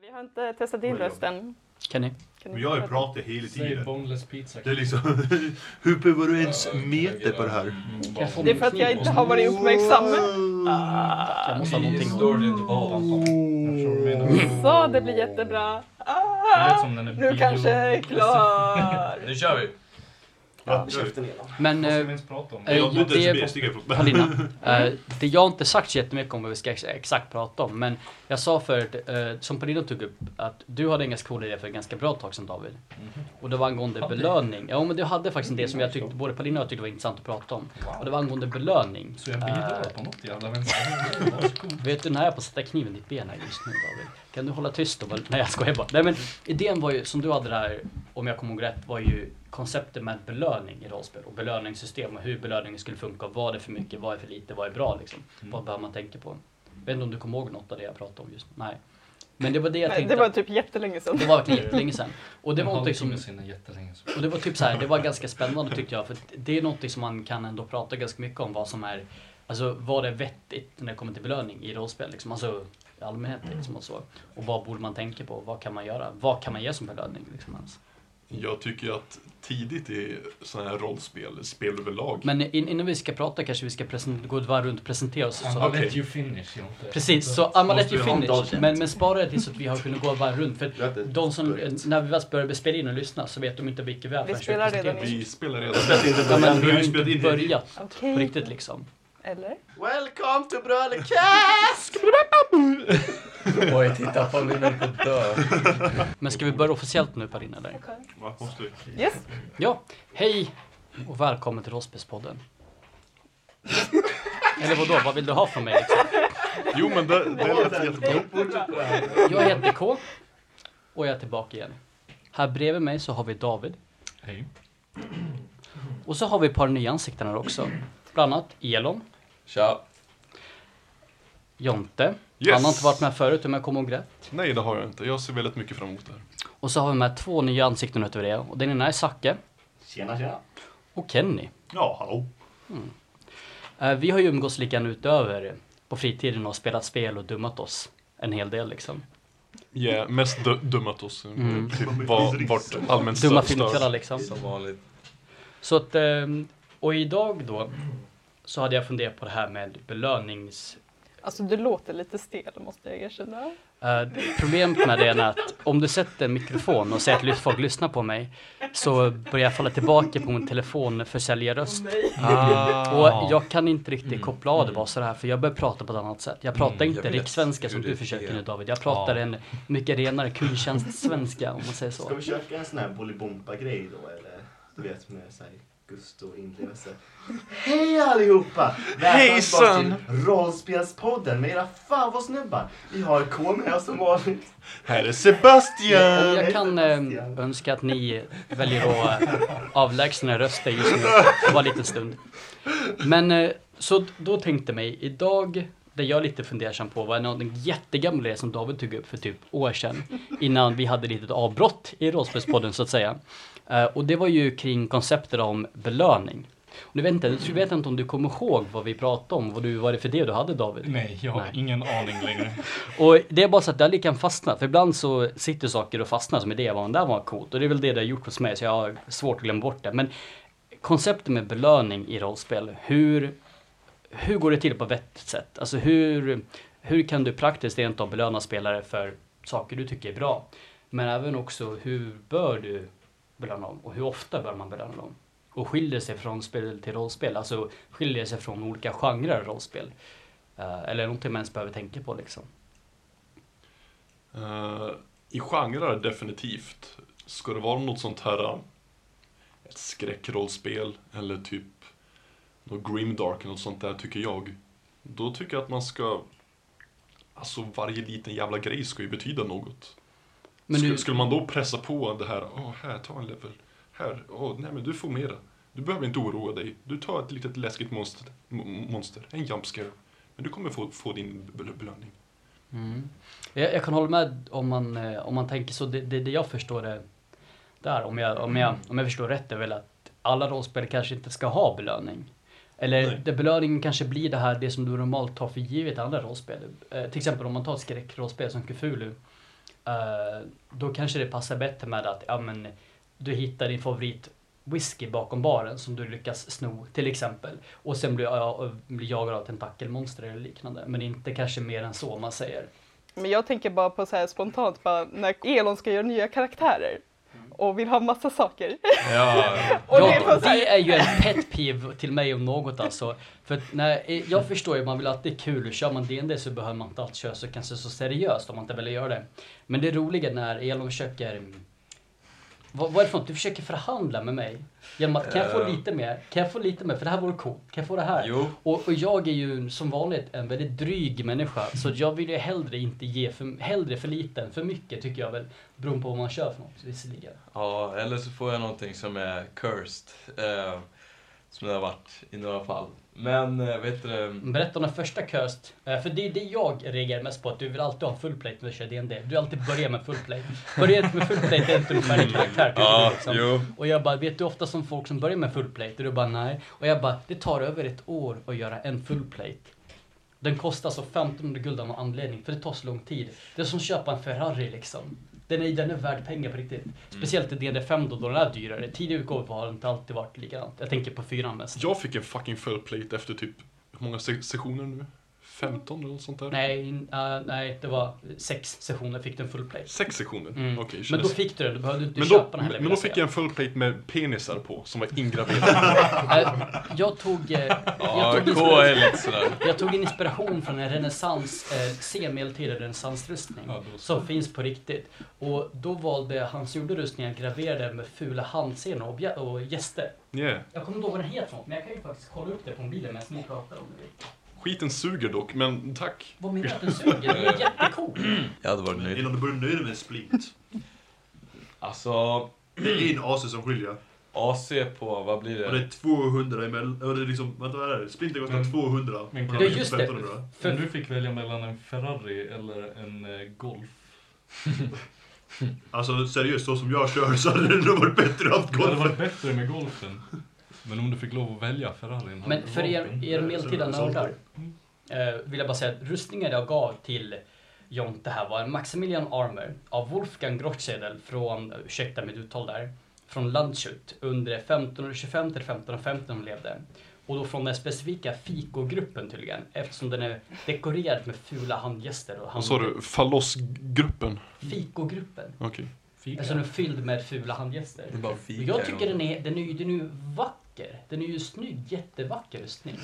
Vi har inte testat din röst än. Kan Men du jag har ju prata? pratat hela Säg tiden. boneless pizza. Det är liksom... Hur behöver du ens meter på det här? Mm, få Det är för att jag inte har varit uppmärksam. Jag måste ha någonting står inte på menar. Så, det blir jättebra. Det lät Ah, som den är nu bio- kanske jag är klar. Nu kör vi! Ja, Käften igen. Men eh, vi ens prata om? Eh, Jag inte det- ifrån. Paulina, eh, det jag har inte sagt så jättemycket om vad vi ska ex- exakt prata om, men jag sa förut, eh, som Paulina tog upp, att du hade en ganska cool idé för ett ganska bra tag sedan David. Mhm. Och det var angående Hade. belöning. Ja, men du hade faktiskt en idé som jag tyckte, både Paulina och jag tyckte var intressant att prata om. Och det var angående belöning. Så jag bidrar Eh, på något jävla vänster. Vet du när jag är på att sätta kniven i ditt ben här just nu David? Kan du hålla tyst då? Nej jag skojar bara. Nej men idén var ju, som du hade där, om jag kommer ihåg rätt, var ju konceptet med belöning i rollspel och belöningssystem och hur belöningen skulle funka. Vad är det för mycket? Vad är för lite? Vad är bra liksom? Mm. Vad behöver man tänka på? Jag vet inte om du kommer ihåg något av det jag pratade om just Nej. Men det var det jag tänkte. Det var typ jättelänge sedan. det var verkligen jättelänge sedan. Och det var någonting som och det var typ så här, det var ganska spännande tyckte jag. För det är någonting som man kan ändå prata ganska mycket om. Vad som är, alltså vad är vettigt när det kommer till belöning i rollspel. Liksom. Alltså i allmänhet liksom och så. Och vad borde man tänka på? Vad kan man göra? Vad kan man ge som belöning? Liksom, ens? Jag tycker att tidigt i sådana här rollspel, spel överlag. Men in, innan vi ska prata kanske vi ska gå ett varv runt och presentera oss. Så. gonna let you finish, Jonte. Precis, så I'm gonna let you finish. Men, men spara det tills att vi har kunnat gå ett varv runt. För de som, när vi väl börjar spela in och lyssna så vet de inte vilka vi är. Vi spelar presenterar redan in. Vi spelar redan. In det Ja, men vi har ju inte börjat på riktigt liksom. Eller? Welcome to Brödercast! Oj, titta på mig, jag på att dö. Men ska vi börja officiellt nu Parina eller? Okej. Va, måste vi? Yes. Ja, hej och välkommen till Rollspelspodden. Eller vadå, vad vill du ha från mig liksom? Jo men det, det lät jättebra. Jag heter K och jag är tillbaka igen. Här bredvid mig så har vi David Hej. och så har vi ett par nya ansikten här också. Bland annat Elon, Tja. Jonte. Yes. Han har inte varit med förut om jag kommer ihåg rätt. Nej det har jag inte. Jag ser väldigt mycket fram emot det här. Och så har vi med två nya ansikten utöver det. Och den ena är Zacke Tjena, tjena. och Kenny. Ja, hallå. Eh, Vi har ju umgås grann utöver på fritiden och spelat spel och dummat oss en hel del liksom. Yeah, mest dummat oss. Mm. Typ var, vart allmänt Dumma filmkvällar liksom. Som vanligt. Så att, ehm, och idag då så hade jag funderat på det här med belönings... Alltså du låter lite stel måste jag erkänna. eh, problemet med det är att om du sätter en mikrofon och säger att folk lyssnar på mig så börjar jag falla tillbaka på min telefonförsäljarröst. Ah. Och jag kan inte riktigt koppla av det bara så här för jag börjar prata på ett annat sätt. Jag pratar Mm, inte rikssvenska som du försöker nu är. David. Jag pratar Ja. en mycket renare kundtjänstsvenska om man säger Ska så. vi köra en sån här Bolibompa-grej då eller? Du vet med så här gusto och inlevelse. Hej allihopa! Välkomna Hejsan! till Rollspelspodden med era favorsnubbar. Vi har K med oss som vanligt. Här är Sebastian! jag kan eh, önska att ni väljer att eh, avlägsna era röster just nu. Det var en liten stund. Men eh, så då tänkte mig idag, det jag lite fundersam på var en jättegammal idé som David tog upp för typ år sedan. Innan vi hade ett litet avbrott i Rollspelspodden så att säga. Eh, och det var ju kring konceptet om belöning. Nu vet inte, jag vet inte om du kommer ihåg vad vi pratade om, vad, du, vad det för det du hade David? Nej, jag har Nej. ingen aning längre. Och det är bara så att det har lika fastnat. För ibland så sitter saker och fastnar som idé. Vad det där var coolt. Och det är väl det det har gjort hos mig. Så jag har svårt att glömma bort det. Men konceptet med belöning i rollspel. Hur, hur går det till på ett vettigt sätt? Alltså hur, hur kan du praktiskt rent av belöna spelare för saker du tycker är bra? Men även också hur bör du belöna dem? Och hur ofta bör man belöna dem? Och skiljer sig från spel till rollspel? Alltså skiljer sig från olika genrer av rollspel? Eh, eller någonting man ens behöver tänka på liksom. Uh, I genrer definitivt. Ska det vara något sånt här eh, ett skräckrollspel eller typ något grimdark eller något sånt där tycker jag. Då tycker jag att man ska Alltså varje liten jävla grej ska ju betyda något. Men skulle, du, skulle man då pressa på det här, åh här, ta en level. Här, åh nej men du får mera. Du behöver inte oroa dig. Du tar ett litet läskigt monster, mo- monster en jumpscare. Men du kommer få, få din bel- belöning. mm. jag, jag kan hålla med om man, eh, om man tänker så. Det, det, det jag förstår det där, om jag, om, jag, om jag förstår rätt, är väl att alla rollspel kanske inte ska ha belöning. Eller det belöningen kanske blir det här, det som du normalt tar för givet i andra rollspel. Eh, till exempel om man tar ett skräckrollspel som Cthulhu. Eh, då kanske det passar bättre med att ja, men, du hittar din favorit whisky bakom baren som du lyckas sno till exempel. Och sen blir, ja, blir jagad av tentakelmonster eller liknande. Men inte kanske mer än så om man säger. Men jag tänker bara på så här spontant bara när Elon ska göra nya karaktärer och vill ha massa saker. Ja, Och det är Ja, så här- det är ju en pet peeve till mig om något alltså. För att när, jag förstår ju, man vill alltid kul. Kör man D&D så behöver man inte alltid köra så kanske så seriöst om man inte vill göra det. Men det roliga när Elon försöker vad, vad är det för något? Du försöker förhandla med mig. Genom att, kan jag få Eh. lite mer? Kan jag få lite mer? För det här vore coolt. Kan jag få det här? Och, och jag är ju som vanligt en väldigt dryg människa. Så jag vill ju hellre inte ge för, hellre för lite än för mycket tycker jag väl. Beroende på vad man kör för något visserligen. Ja, eller så får jag någonting som är cursed. Eh, som det har varit i några fall. Men, eh, vet du? Berätta om den första cursed. Eh, För det är det jag reagerar mest på, att du vill alltid ha full plate när du kör D&D. Du vill alltid börja med full plate. Börjar inte med full plate är inte en färdig karaktär. tycker Ja, liksom. jo. Och jag bara, vet du ofta som folk som börjar med full plate? Och du bara, nej. Och jag bara, det tar över ett år att göra en full plate. Den kostar så 1500 guld av någon anledning, för det tar så lång tid. Det är som att köpa en Ferrari liksom. Den är, den är värd pengar på riktigt. Speciellt i DD5 då, då den är dyrare. Tidigare utgåvor har inte alltid varit likadant. Jag tänker på fyran mest. Jag fick en fucking full plate efter typ, hur många se- sessioner nu? 15 eller något sånt där? Nej, äh, nej, det var sex sessioner fick du en full plate. Sex sessioner? Mm. Okej, Men kändes- då fick du den, då behövde du inte men köpa då, den heller. men då fick jag en full plate med penisar på, som var ingraverade. Äh, jag tog... Eh, jag, Ja, tog jag tog inspiration från en renässans, eh, senmedeltida renässansrustning. Ja, som finns på riktigt. Och då valde han som gjorde rustningen graverade med fula handscener och, och gäster. Yeah. Jag kommer inte ihåg vad den heter för något, men jag kan ju faktiskt kolla upp det på mobilen medan ni pratar om det. Skiten suger dock, men tack. Vad menar du att den suger? Den är jättecool. Jag hade varit nöjd. Innan du börjar nöjd med en splint. Alltså, Det är en AC som skiljer. AC på, vad blir Och det det? är 200 emellan. Och det är liksom, vänta vad är det? Splinter kostar Men- 200. men Och kan- Ja, är just det. 1500. För, du fick välja mellan en Ferrari eller en eh, Golf. Alltså seriöst, så som jag kör så hade det nog varit bättre att haft Det hade golfen. varit bättre med Golfen. Men om du fick lov att välja Ferrarin. men för er, den. er medeltida så- nördar eh, vill jag bara säga att rustningen jag gav till Jonte här var en Maximilian Armor av Wolfgang Grotschedel från, ursäkta mitt uttal där, från Landshut under 1525 till 1550 de levde. Och då från den specifika Fiko-gruppen tydligen, eftersom den är dekorerad med fula handgäster och. Vad sa du? Fallossgruppen? Fiko-gruppen. Okej. Fika. Alltså den är fylld med fula handgäster. Är jag tycker den är, den är, ju- den är ju vacker. Den är ju snygg, jättevacker rustning.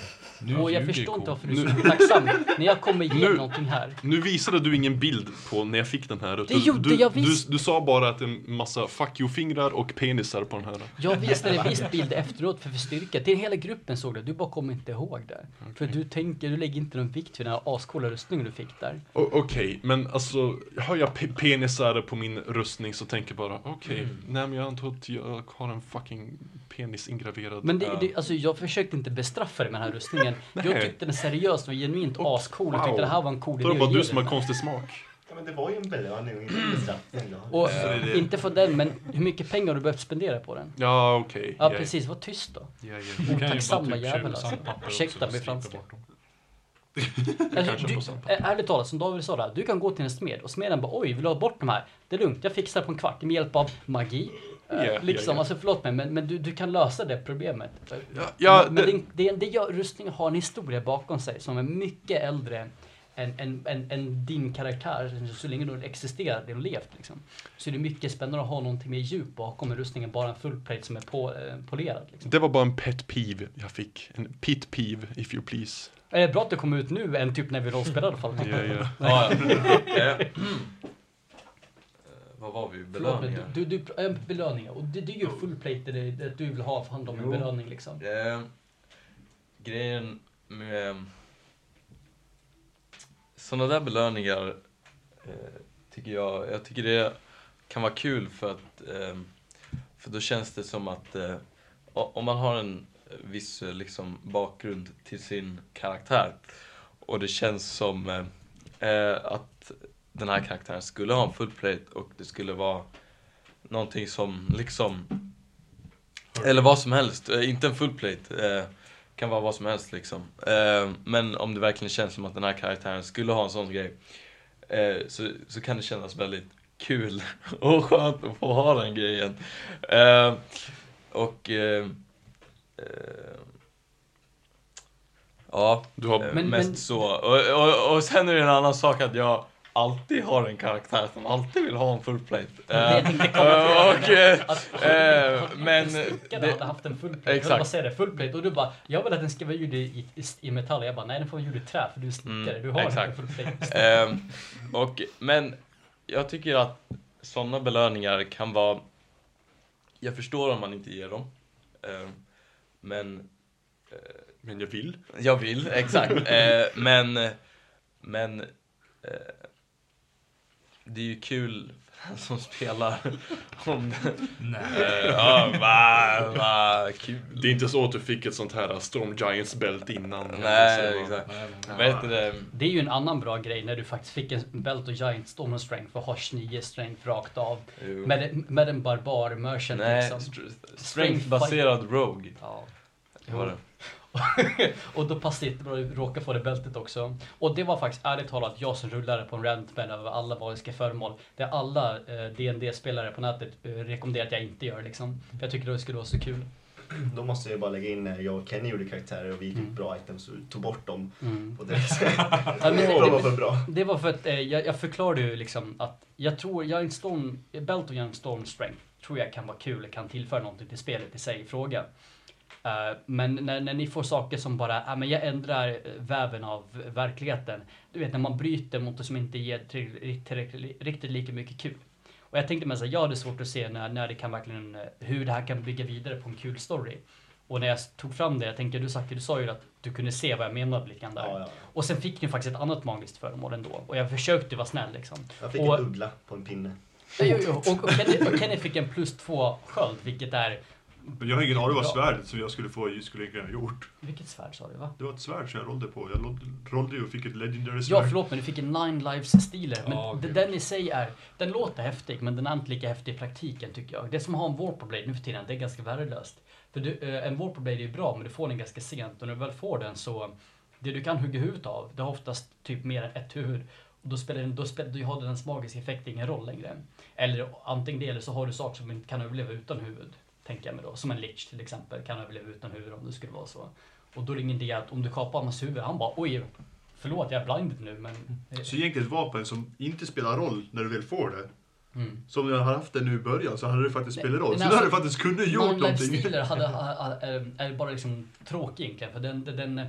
Nu och jag förstår inte varför du är så tacksam när jag kommer ge Nu- någonting här. Nu visade du ingen bild på när jag fick den här. Det gjorde du, jag du, visst. du sa bara att en massa fuck you-fingrar och penisar på den här. Jag visade visst bild efteråt för, för styrka. Till hela gruppen såg det. Du bara kommer inte ihåg det. För du tänker, du lägger inte någon vikt vid den här ascoola rustningen du fick där. Okej, men alltså har jag pe- penisar på min rustning så tänker jag bara okej, Mm. nej men jag antar att jag har en fucking penis ingraverad. Men det, Ja. det, alltså jag försökte inte bestraffa dig med den här rustningen. Jag tyckte den seriöst var genuint Och- ascool. Jag tyckte wow. det här var en cool Då idé är det bara du som har konstig smak. Ja, men det var ju en belöning och inte en bestraffning då. Och det det. inte för den, men hur mycket pengar har du behövt spendera på den? Ja, okej. Ja, Ja, precis. Var tyst då. ja, ja. Otacksamma typ jävel, alltså. Ursäkta mig franska. Alltså, du, ä- ärligt talat, som David sa där, du kan gå till en smed och smeden bara oj, vill du ha bort de här? Det är lugnt, jag fixar på en kvart med hjälp av magi. Eh, Ja, liksom, ja. alltså förlåt mig, men, men du, du kan lösa det problemet. Ja, ja, men det- det, det, det gör, rustningen har en historia bakom sig som är mycket äldre än, än, än, än din karaktär, så länge du har existerat och levt. Liksom. Så är det mycket spännande att ha någonting mer djup bakom en rustning än bara en full plate som är på, eh, polerad. Liksom. Det var bara en pet peeve jag fick. En pit peeve, if you please. Är det bra att det kom ut nu än typ när vi rollspelade i alla fall? Ja, ja. Eh, Vad var vi? Belöningar? du, du, du, äh, belöningar. Och det, det är ju full plate det, det du vill ha hand om en belöning liksom. Eh, grejen med sådana där belöningar eh, tycker jag, jag tycker det kan vara kul för att eh, för då känns det som att eh, om man har en viss eh, liksom, bakgrund till sin karaktär och det känns som eh, eh, att den här karaktären skulle ha en full plate och det skulle vara någonting som liksom eller vad som helst, eh, inte en full plate. Eh, kan vara vad som helst liksom. Eh, men om det verkligen känns som att den här karaktären skulle ha en sån grej. Eh, så, så kan det kännas väldigt kul och skönt att få ha den grejen. Och ja, Du har, Men- mest men- så. Och, och, och sen är det en annan sak att jag alltid har en karaktär som alltid vill ha en full plate. Jag Eh, tänkte komma till. och, eh, Att, eh, men det- hade haft en full plate. Exakt. Jag bara säga det, full plate. Och du bara, jag vill att den ska vara gjord i, i, i metall. Jag bara, nej den får vara gjord i trä för du är snickare. Mm, du har exakt. en full plate. Ehm, och, men jag tycker att sådana belöningar kan vara... Jag förstår om man inte ger dem. Ehm, men men jag vill. jag vill, exakt. Men men det är ju kul för den som spelar. Om, Nej. eh, ja, va, va, kul. Det är inte så att du fick ett sånt här Storm Giants bält innan. Nej, det exakt. Nej, men- Vet du det? Det är ju en annan bra grej när du faktiskt fick en belt och giant storm och strength och har 29 strength rakt av. Jo. Med, med en barbar merchant Nej, liksom. str- strength-baserad Rogue Ja. var det. och då passade det jättebra att råka få det bältet också. Och det var faktiskt ärligt talat jag som rullade på en rantman över alla magiska föremål. Det är alla eh, dd spelare på nätet eh, rekommenderar att jag inte gör liksom. För jag tycker det skulle vara så kul. Då måste jag bara lägga in när jag och Kenny gjorde karaktärer och vi Mm. bra items och tog bort dem. Mm. Och det, Ja, det- de var för bra. Det var för att eh, jag, jag förklarade ju liksom att jag tror Giant Storm, Belt och Giant Storm Strength tror jag kan vara kul, kan tillföra någonting till spelet i sig i fråga. Eh, men när, när ni får saker som bara, ah, men jag ändrar eh, väven av verkligheten. Du vet när man bryter mot det som inte ger tillräckligt, tillräckligt, riktigt lika mycket kul. Och jag tänkte mig så här, jag hade svårt att se när, när det kan verkligen, eh, hur det här kan bygga vidare på en kul story. Och när jag tog fram det, jag tänkte, du Zacke, du sa ju att du kunde se vad jag menade lite grann där. Ja, ja. Och sen fick ni faktiskt ett annat magiskt föremål ändå. Och jag försökte vara snäll liksom. Jag fick Och- en uggla på en pinne. Jo, jo, och, och, Kenny, och Kenny fick en plus två sköld, vilket är... Men jag har ingen aning vad svärdet som jag skulle få skulle jag ha gjort. Vilket svärd sa du va? Det var ett svärd som jag rollade på. Jag rollade- ju och fick ett legendary Ja, svärd. förlåt men du fick en nine lives stiler. Men Ja, d- gud. den i sig är... Den låter häftig, men den är inte lika häftig i praktiken tycker jag. Det som har en warpblade nu för tiden, det är ganska värdelöst. För du, eh, en warpblade är ju bra, men du får den ganska sent. Och när du väl får den så... Det du kan hugga huvudet av, det har oftast typ mer än ett huvud. Och då spelar den, då spelar, då har dens magiska effekt ingen roll längre. Eller antingen det, eller så har du saker som inte kan överleva utan huvud. Tänker jag mig då. Som en lich till exempel, kan överleva utan huvud om det skulle vara så. Och då är det ingen idé att om du kapar hans huvud, han bara oj, förlåt jag är blinded nu men... Så egentligen ett vapen som inte spelar roll när du väl får det. Mm. Som jag har haft det nu i början så hade det faktiskt spelat roll. men Så alltså, nu hade faktiskt kunnat gjort någonting. Hade, ha- ha- är, är bara liksom tråkig egentligen, för den, den, den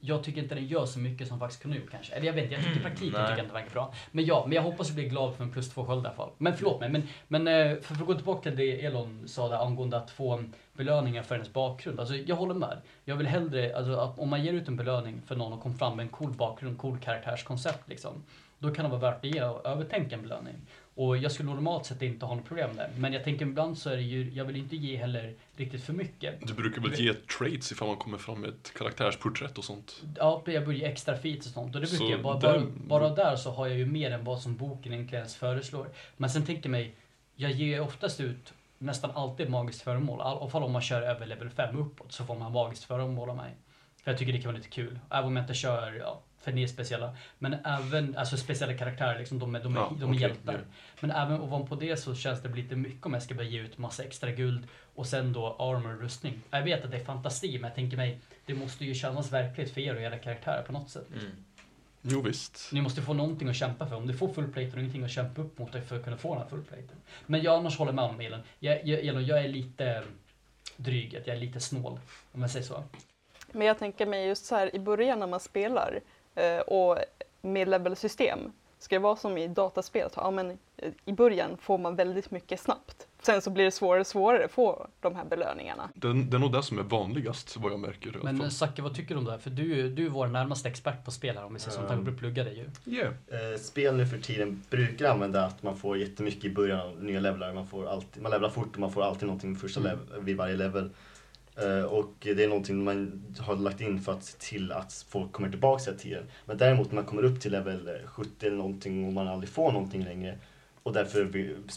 jag tycker inte den gör så mycket som faktiskt kunde gjort kanske. Eller jag vet inte, jag tycker i praktiken Nej. tycker jag inte verkar bra. Men ja, men jag hoppas att bli glad för en plus två sköld i alla fall. Men förlåt mig, men, men eh, för att gå tillbaka till det Elon sa där angående att få belöningar för ens bakgrund. Alltså jag håller med. Jag vill hellre, alltså att om man ger ut en belöning för någon och kom fram med en cool bakgrund, cool karaktärskoncept liksom. Då kan det vara värt att ge och övertänka en belöning. Och jag skulle normalt sett inte ha något problem där. Men jag tänker ibland så är det ju, jag vill inte ge heller riktigt för mycket. Du brukar väl ge traits ifall man kommer fram med ett karaktärsporträtt och sånt? Ja, jag börjar ge extra feats och sånt. Och det brukar Så jag, bara, den- bara, bara där så har jag ju mer än vad som boken egentligen ens föreslår. Men sen tänker jag mig, jag ger oftast ut nästan alltid magiskt föremål. I alla fall om man kör över level 5 uppåt så får man magiskt föremål av mig. För jag tycker det kan vara lite kul. Även om jag inte kör, ja, för ni är speciella. Men även, alltså speciella karaktärer liksom, de är, de är, Ja, de är okej, hjältar. ja. Men även ovanpå det så känns det lite mycket om jag ska börja ge ut massa extra guld och sen då armor rustning. Jag vet att det är fantasi, men jag tänker mig, det måste ju kännas verkligt för er och era karaktärer på något sätt. Mm. Jo visst. Ni måste få någonting att kämpa för. Om du får full plate och ingenting att kämpa upp mot dig för att kunna få den här full platen. Men jag annars håller med om Elon. Jag, jag, jag är lite dryg, att jag är lite snål. Om jag säger så. Men jag tänker mig just så här i början när man spelar och med level-system. Ska det vara som i dataspel, att ja, men, eh, i början får man väldigt mycket snabbt. Sen så blir det svårare och svårare att få de här belöningarna. Det, det är nog det som är vanligast vad jag märker i Men. Zacke, vad tycker du om det här? För du, du är vår närmaste expert på spel här, om vi säger så. Um. Tack för att plugga dig ju. Yeah. Eh, spel nu för tiden brukar använda att man får jättemycket i början av nya levlar. Man, får alltid, man levlar fort och man får alltid någonting första Mm. level, vid varje level. Eh, och det är någonting man har lagt in för att se till att folk kommer tillbaka hela tiden. Men däremot när man kommer upp till level eh, 70 eller någonting och man aldrig får någonting längre och därför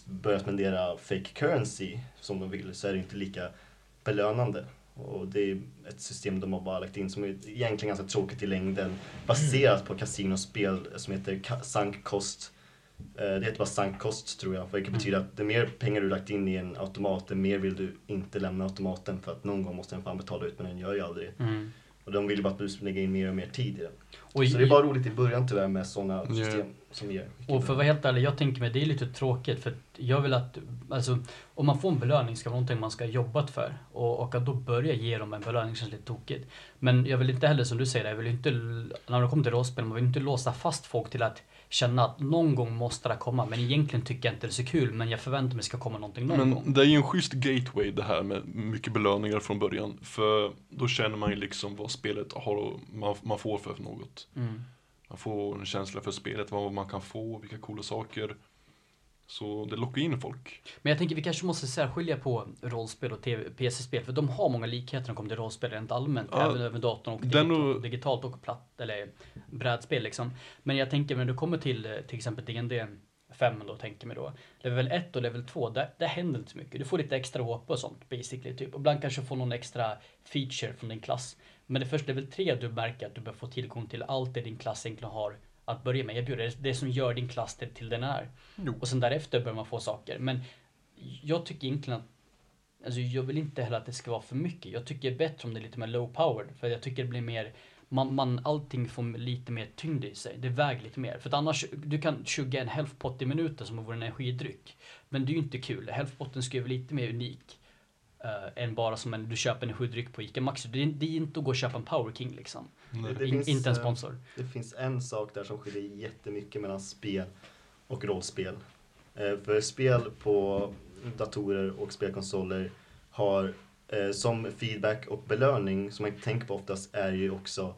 börjar spendera fake currency som de vill så är det inte lika belönande. Och det är ett system de har bara lagt in som är egentligen ganska tråkigt i längden baserat på kasinospel som heter Sunk Cost det heter bara sunk cost tror jag, vilket betyder att det mer pengar du lagt in i en automat, det mer vill du inte lämna automaten för att någon gång måste den fan betala ut, men den gör ju aldrig det. Mm. Och de vill bara att du ska lägga in mer och mer tid i den. Och, Så det är bara roligt i början tyvärr med sådana system som ger. och för att vara helt ärlig, jag tänker mig det är lite tråkigt för jag vill att, alltså om man får en belöning ska det vara någonting man ska ha jobbat för. Och, och att då börja ge dem en belöning känns lite tokigt. Men jag vill inte heller som du säger, jag vill inte, när det kommer till rollspel, man vill inte låsa fast folk till att känna att någon gång måste det komma. Men egentligen tycker jag inte det är så kul, men jag förväntar mig ska komma någonting någon gång. Men det är ju en schysst gateway det här med mycket belöningar från början. För då känner man ju liksom vad spelet har, man, man får för något. Mm. Man får en känsla för spelet, vad man kan få, vilka coola saker. Så det lockar in folk. Men jag tänker vi kanske måste särskilja på rollspel och PC-spel, för de har många likheter när det kommer till rollspel rent allmänt, Ja, även över datorn och digitalt, och- digitalt och platt, eller brädspel liksom. Men jag tänker när du kommer till till exempel D&D 5 då, tänker mig då. Level 1 och level 2, där, där händer inte så mycket. Du får lite extra HP och sånt basically, typ. Och ibland kanske får någon extra feature från din klass. Men det är först level 3 du märker att du börjar få tillgång till allt det din klass egentligen har att börja med. Erbjuder det, det som gör din klass till, till den är. Jo. Och sen därefter börjar man få saker. Men jag tycker egentligen att Alltså jag vill inte heller att det ska vara för mycket. Jag tycker det är bättre om det är lite mer low powered. För jag tycker det blir mer man, man, allting får lite mer tyngd i sig. Det väger lite mer. För att annars, du kan tjugga en health pot i minuten som vore en energidryck. Men det är ju inte kul. Health potten ska ju vara lite mer unik. Eh, än bara som en, du köper en energidryck på ICA Maxi. Det är, det är inte att gå och köpa en Power King liksom. Det In, finns, inte en eh, sponsor. Det finns en sak där som skiljer jättemycket mellan spel och rollspel. Eh, För spel på datorer och spelkonsoler har eh, som feedback och belöning, som man inte tänker på oftast, är ju också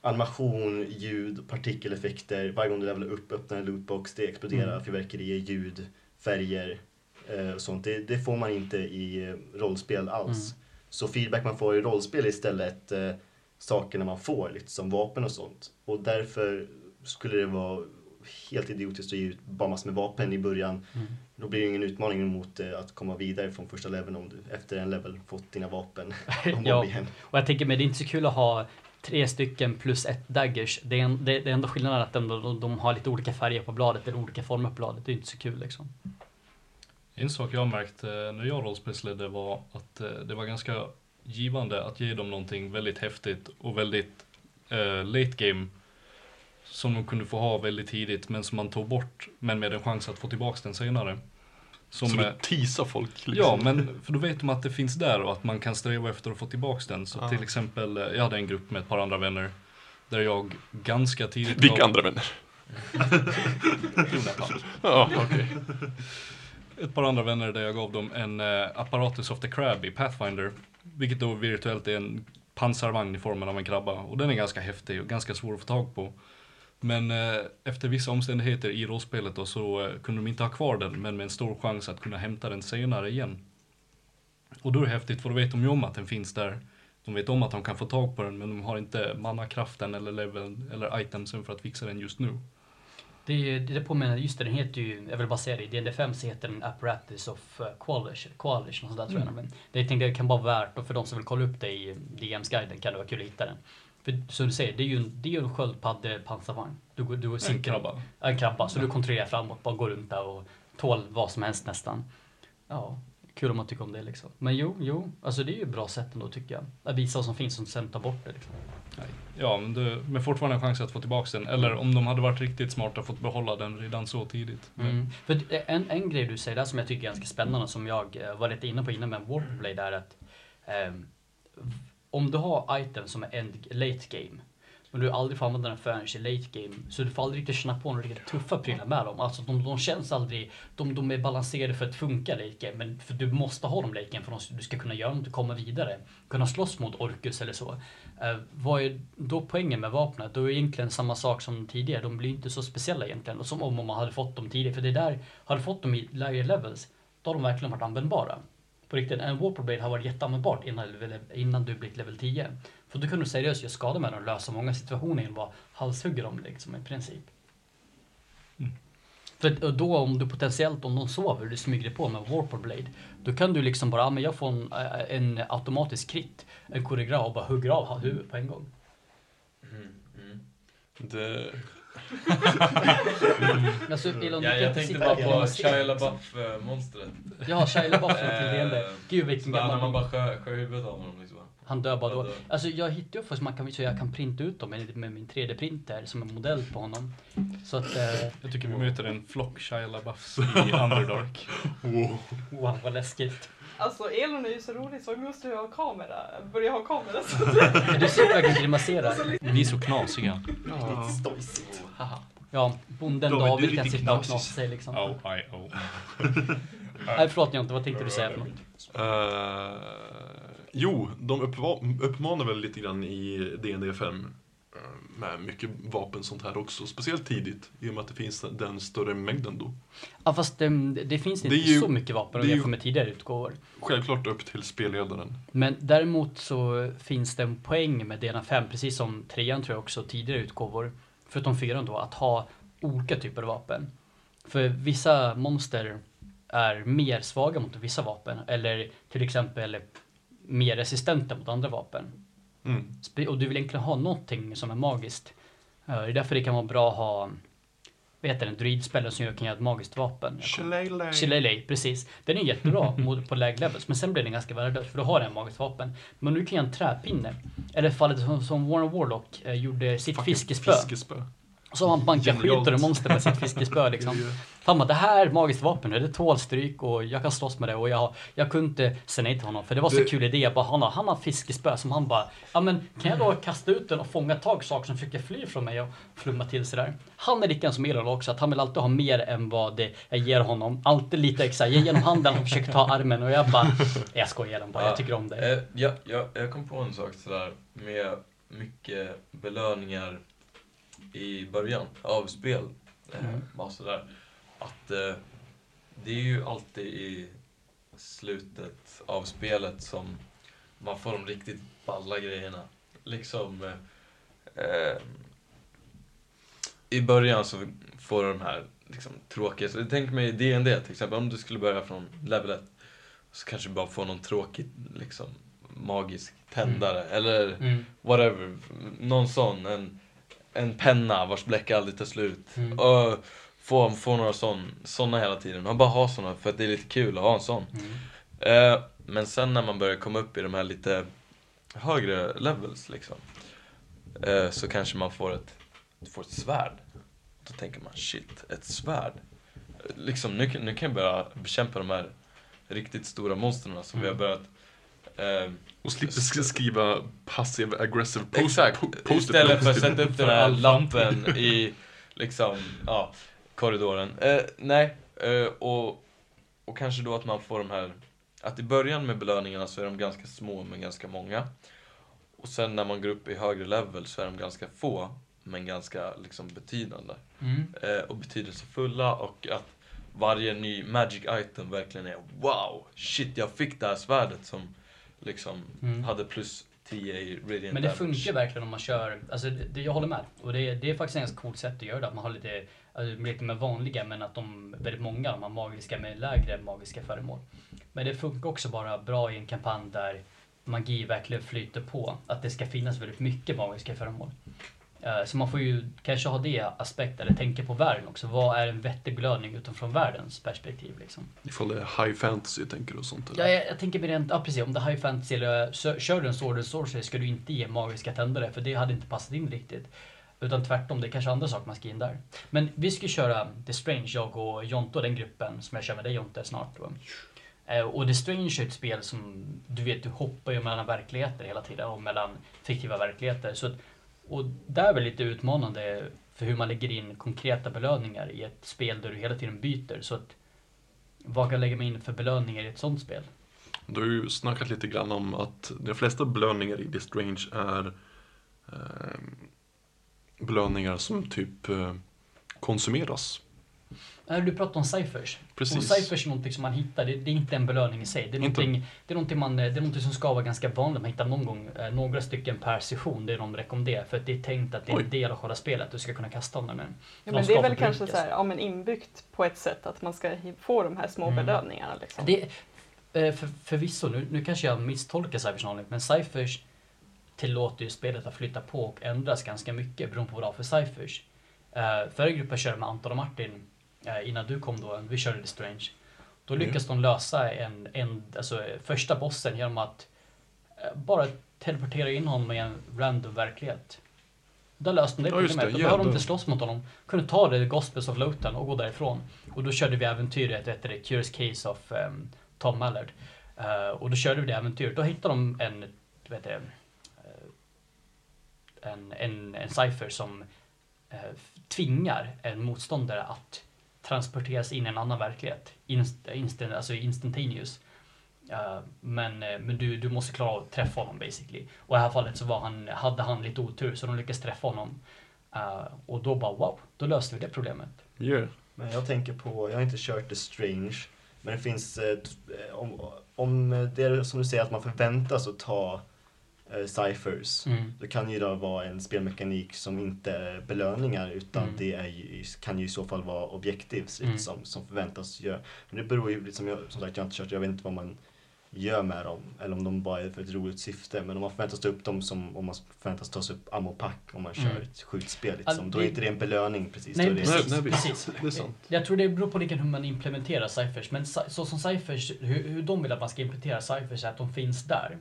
animation, ljud, partikeleffekter. Varje gång du levelar upp, öppnar en lootbox, det exploderar Mm. fyrverkerier, ljud, färger eh, sånt. Det, det får man inte i eh, rollspel alls. Mm. Så feedback man får i rollspel är istället eh, sakerna man får, lite som vapen och sånt. Och därför skulle det vara helt idiotiskt att ge ut bara massor med vapen i början. Mm. Då blir det ingen utmaning mot eh, att komma vidare från första leveln om du efter en level fått dina vapen om Ja. och igen. Och jag tänker mig, det är inte så kul att ha tre stycken plus ett daggers. Det är, en, det, det är ändå skillnaden att de, de, de har lite olika färger på bladet eller olika former på bladet. Det är inte så kul liksom. En sak jag har märkt eh, när jag rollspelsledde var att eh, det var ganska givande att ge dem någonting väldigt häftigt och väldigt eh, late game som de kunde få ha väldigt tidigt men som man tog bort men med en chans att få tillbaks den senare. Som, så du teasar folk liksom. Ja, men för då vet de att det finns där och att man kan sträva efter att få tillbaks den. Så Ja. till exempel, eh, jag hade en grupp med ett par andra vänner där jag ganska tidigt Vilka andra vänner? Jonathan. Ja, okej ett par andra vänner där jag gav dem en eh, Apparatus of the Crab i Pathfinder. Vilket då virtuellt är en pansarvagn i formen av en krabba. Och den är ganska häftig och ganska svår att få tag på. Men eh, efter vissa omständigheter i rollspelet då så eh, kunde de inte ha kvar den, men med en stor chans att kunna hämta den senare igen. Och då är det häftigt, för då vet de ju om att den finns där. De vet om att de kan få tag på den, men de har inte mannakraften eller leveln eller itemsen för att fixa den just nu. Det, det påminner, just det, den heter ju, jag vill bara säga det, i DND5 så heter den Apparatus of uh, Qualish, Qualish, något sånt där tror jag. Men det, jag tänkte det kan vara värt, och för de som vill kolla upp det i DMs-guiden kan det vara kul att hitta den. För som du säger, det är ju en, det är ju en sköldpaddepansarvagn. Du, du En krabba. En krabba, så du kontrollerar framåt, bara går runt där och tål vad som helst nästan. Ja, kul om man tycker om det liksom. Men jo, jo, alltså det är ju ett bra sätt ändå tycker jag. Att visa vad som finns och sen ta bort det liksom. Ja, men det, med fortfarande en chans att få tillbaka den. Eller om de hade varit riktigt smarta fått behålla den redan så tidigt. Mm. För det- en, en grej du säger där som jag tycker är ganska spännande som jag eh, var lite inne på innan med Warblade är att v- om du har item som är end, late game men du aldrig får använda den förrän i late game så du får aldrig riktigt känna på några riktigt tuffa prylar med dem. Alltså de, de känns aldrig, de, de är balanserade för att funka late game men för du måste ha dem late game för att du ska kunna göra något och komma vidare. Kunna slåss mot Orcus eller så. Uh, vad är då poängen med vapnet? Då är det egentligen samma sak som tidigare. De blir inte så speciella egentligen. Och som om man hade fått dem tidigare. För det där, hade du fått dem i lägre levels, då har de verkligen varit användbara. På riktigt, en Warpblade har varit jätteanvändbart innan, innan du blivit level 10. För då kunde du seriöst göra skada med dem och lösa många situationer genom att bara halshugga dem liksom i princip. För att då om du potentiellt, om de sover, du smyger dig på med Warpor Blade, då kan du liksom bara, men jag får en, eh, en automatisk krit, en koreograf och bara hugger av huvudet på en gång. Mm, mm. Det, Alltså, Elon, Ja, kan jag tänkte bara på Shia. LaBeouf-monstret. Ja, Shia LaBeouf från DND. Eh, Gud vilken bara, När man gammal... bara skär, skär huvudet av honom. Han dör bara då. Alltså jag hittade ju faktiskt man kan, så jag kan printa ut dem med, med min 3D-printer som en modell på honom. Så att, eh, Jag tycker vi möter en flock Shia LaBeoufs i Underdark. Wow. wow vad läskigt. Alltså Elon är ju så rolig så nu måste jag ha kamera. Börja ha kamera. Så. Du sitter verkligen grimaserar. Vi är så knasiga. Riktigt stojsigt. Ja, bonden David, David kan sitta och knasa sig liksom. Oh, I, oh. Nej förlåt Jonte, vad tänkte du säga för något? Eh, jo, de uppmanar väl lite grann i DND 5 eh, med mycket vapen sånt här också. Speciellt tidigt, i och med att det finns den större mängden då. Ja fast ehm, det finns inte Det ju- så mycket vapen det ju- jämföra med tidigare utgåvor. Självklart upp till spelledaren. Men däremot så finns det en poäng med DNA5, precis som trean tror jag också, tidigare utgåvor, förutom fyran då, att ha olika typer av vapen. För vissa monster är mer svaga mot vissa vapen, eller till exempel mer resistenta mot andra vapen. Mm. Och du vill egentligen ha någonting som är magiskt. Eh, Det är därför det kan vara bra att ha, vad heter det, en druidspelare som gör- kan göra ett magiskt vapen. Kommer- Shillelagh, precis. Den är jättebra på lägre levels, men sen blir den ganska värdelös för då har den en magiskt vapen. Men nu kan jag en träpinne. Eller fallet som, som Warren Warlock eh, gjorde sitt Fucking fiskespö. fiskespö. Så har han bankat skit ur monster med sitt fiskespö liksom. Han bara, det här är ett magiskt vapen det tål stryk och jag kan slåss med det och jag, jag kunde inte säga nej till honom för det var så Det- kul idé. Jag bara, han har, han har fiskespö som han bara, ja men kan jag då kasta ut den och fånga tag saker som försöker fly från mig och flumma till sig där. Han är lika som Elon också, att han vill alltid ha mer än vad det jag ger honom. Alltid lite extra, ge genom handen och försöker ta armen och jag bara, jag skojar Elon bara, jag tycker om det. Eh, ja, ja, jag kom på en sak sådär med mycket belöningar i början av spel. Eh, Mm. Bara sådär. Att eh, det är ju alltid i slutet av spelet som man får de riktigt balla grejerna. Liksom eh, eh, i början så får du de här liksom, tråkiga, så tänk mig D&D till exempel, om du skulle börja från level 1 så kanske du bara får någon tråkig liksom magisk tändare eller Mm. whatever, någon sån, en, en penna vars bläck aldrig tar slut. Mm. Och få, få några sån, såna hela tiden, och bara ha såna för att det är lite kul att ha en sån. Mm. Eh, men sen när man börjar komma upp i de här lite högre levels liksom, eh, så kanske man får ett, får ett svärd. Då tänker man shit, ett svärd. Liksom, nu, kan- nu kan jag börja bekämpa de här riktigt stora monstren som vi har Mm. börjat eh, Och slipper sk- skriva passive aggressive post Exakt, po- istället för att sätta upp den här all lappen i liksom, ja, korridoren. Eh, nej, eh, och, och kanske då att man får de här, att i början med belöningarna så är de ganska små men ganska många. Och sen när man går upp i högre level så är de ganska få men ganska liksom betydande. Mm. Eh, och betydelsefulla och att varje ny magic item verkligen är wow, shit jag fick det här svärdet som liksom Mm. hade plus 10 i radiant Men det damage. funkar verkligen om man kör, alltså det, jag håller med. Och det, det är faktiskt ett ganska coolt sätt att göra det. Att man har lite, alltså, lite mer vanliga men att de, väldigt många, de har magiska med lägre magiska föremål. Men det funkar också bara bra i en kampanj där magi verkligen flyter på. Att det ska finnas väldigt mycket magiska föremål. Eh, Så man får ju kanske ha det aspekt, eller tänka på världen också. Vad är en vettig belöning utifrån världens perspektiv liksom? Ifall det är high fantasy tänker du och sånt eller? Ja, jag, jag tänker mig rent, ja precis, om det är high fantasy eller så- kör du en sword and sorcery ska du inte ge magiska tändare för det hade inte passat in riktigt. Utan tvärtom, det är kanske andra saker man ska in där. Men vi ska köra The Strange, jag och Jonte och den gruppen som jag kör med dig Jonte snart. Då. Eh, Och The Strange är ett spel som, du vet, du hoppar ju mellan verkligheter hela tiden och mellan fiktiva verkligheter. Så, att- och där är väl lite utmanande för hur man lägger in konkreta belöningar i ett spel där du hela tiden byter. Så att, vad kan jag lägga mig in för belöningar i ett sånt spel? Du har ju snackat lite grann om att de flesta belöningar i The Strange är eh, belöningar som typ eh, konsumeras. Du pratar om ciphers. Precis. Och ciphers är någonting som man hittar, det, det är inte en belöning i sig. Det är Inte. någonting, det är någonting, man, det är någonting som ska vara ganska vanligt. Man hittar någon gång eh, några stycken per session, det är de rekommenderar. För att det är tänkt att det är en del av själva spelet, du ska kunna kasta dem där. Ja, De men ska det är väl kanske så här, ja, men inbyggt på ett sätt att man ska få de här små Mm. belöningarna. Liksom. Det, eh, för, förvisso, nu, nu kanske jag misstolkar ciphers något, men ciphers tillåter ju spelet att flytta på och ändras ganska mycket beroende på vad det har för ciphers. Uh, förra gruppen körde med Anton och Martin eh, innan du kom då, vi körde The Strange. Då Mm. lyckas de lösa en, en, alltså, första bossen genom att eh, bara teleportera in honom i en random verklighet. Där löste de det Ja, problemet. det. Då behövde de inte slåss mot honom. Kunde ta det Gospels of Lotan och gå därifrån. Och då körde vi äventyret, vet du, Curious Case of ehm, Tom Mallard. Eh, och då körde vi det äventyret. Då hittade de en, vet du, eh, en, en, en cipher som eh, tvingar en motståndare att transporteras in i en annan verklighet. Inst, instant, alltså instantaneous. Eh, men eh, men du, du måste klara av att träffa honom basically. Och i det här fallet så var han, hade han lite otur så de lyckades träffa honom. Eh, och då bara wow, då löste vi det problemet. Yeah. Men jag tänker på, jag har inte kört The Strange, men det finns, eh, om, om det är som du säger att man förväntas att ta eh, ciphers, Mm. det kan ju då vara en spelmekanik som inte är belöningar utan Mm. det är ju, kan ju i så fall vara objectives Mm. liksom, som förväntas göra. Men det beror ju, liksom, jag, som sagt jag har inte kört, jag vet inte vad man gör med dem, eller om de bara är för ett roligt syfte. Men om man förväntas ta upp dem som, om man förväntas ta upp ammopack om man kör Mm. ett skjutspel liksom, Alltså, då det- är inte det en belöning precis. Nej, då är det precis. Nej, precis. Det är sant. Jag tror det beror på hur man implementerar ciphers. Men så som ciphers, hur, hur de vill att man ska implementera ciphers är att de finns där.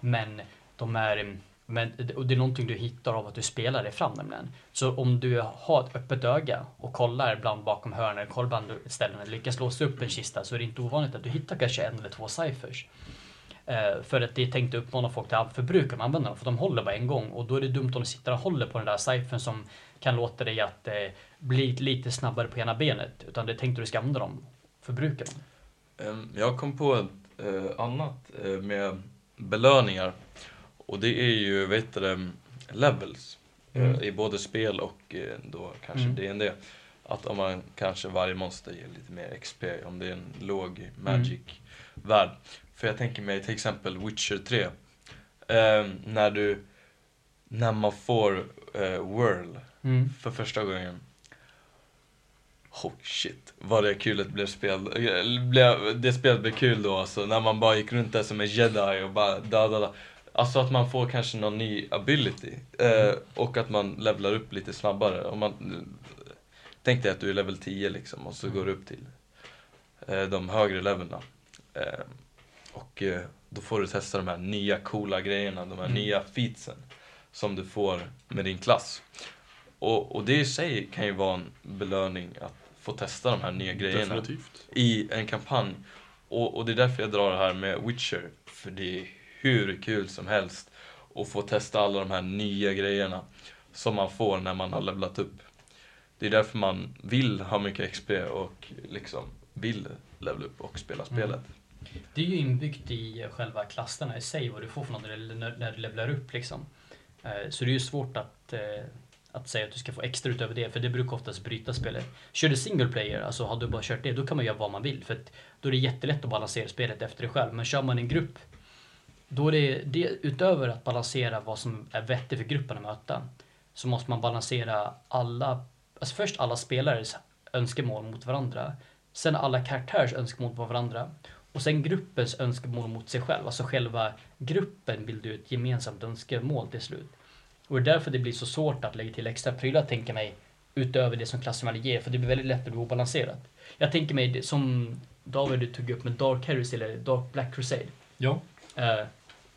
Men de är, eh, men, och det är någonting du hittar av att du spelar dig fram nämligen. Så om du har ett öppet öga och kollar ibland bakom hörnen, kollar bland ställen och lyckas låsa upp en kista så är det inte ovanligt att du hittar kanske en eller två ciphers. Eh, för att det är tänkt att uppmana folk till att förbruka man använder dem, för de håller bara en gång och då är det dumt om du sitter och håller på den där ciphern som kan låta dig att eh, bli lite snabbare på ena benet. Utan det är tänkt att du ska använda dem, förbruka dem. Jag kom på ett eh, annat eh, med belöningar. Och det är ju, vet du det, levels. Mm. Eh, I både spel och eh, då kanske Mm. D&D Att om man kanske varje monster ger lite mer XP om det är en låg Magic-värld. För jag tänker mig till exempel Witcher 3. Ehm, när du, när man får eh, Whirl Mm. för första gången. Oh shit, vad det kul det blev spel. eh, Blev, det spelet blev kul då alltså, när man bara gick runt där som en jedi och bara dödade. Alltså att man får kanske någon ny ability. Eh, och att man levlar upp lite snabbare. Om man, tänk dig att du är level 10 liksom och så går du upp till eh, de högre levelna. Eh, och eh, då får du testa de här nya coola grejerna, de här Mm. nya featsen som du får med din klass. Och, och det i sig kan ju vara en belöning att få testa de här nya grejerna Definitivt. i en kampanj. Och, och det är därför jag drar det här med Witcher. För det är hur kul som helst att få testa alla de här nya grejerna som man får när man har levlat upp. Det är därför man vill ha mycket XP och liksom vill levla upp och spela Mm. spelet. Det är ju inbyggt i själva klasserna i sig, vad du får för något när du- levlar upp liksom. Eh, Så det är ju svårt att, eh, att säga att du ska få extra utöver det, för det brukar oftast bryta spelet. Kör du single player, alltså har du bara kört det, då kan man göra vad man vill. För då är det jättelätt att balansera spelet efter dig själv. Men kör man en grupp, då är det, det utöver att balansera vad som är vettigt för gruppen att möta, så måste man balansera alla, alltså först alla spelares önskemål mot varandra. Sen alla karaktärers önskemål mot varandra. Och sen gruppens önskemål mot sig själv. Alltså själva gruppen vill du ett gemensamt önskemål till slut. Och det är därför det blir så svårt att lägga till extra prylar, tänker mig, utöver det som väl ger. För det blir väldigt lätt att bli obalanserat. Jag tänker mig, som David du tog upp med Dark Heresy eller Dark Black Crusade. Ja, Eh,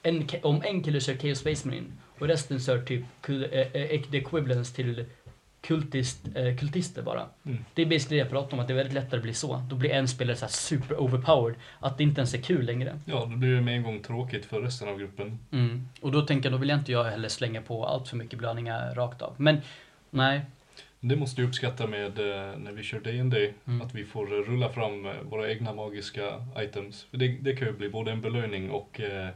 en, om en kille kör Chaos Space Marine och resten kör typ kul, eh, eh, the equivalence till kultist, eh, kultister bara. Mm. Det är basically det jag pratar om, att det är väldigt lättare att bli så. Då blir en spelare så super overpowered, att det inte ens är kul längre. ja, då blir det med en gång tråkigt för resten av gruppen. Mm. Och då tänker jag, då vill jag inte jag heller slänga på allt för mycket belöningar rakt av. Men nej, Det måste jag uppskatta med eh, när vi kör D&D Mm. att vi får rulla fram våra egna magiska items. För det, det kan ju bli både en belöning och eh,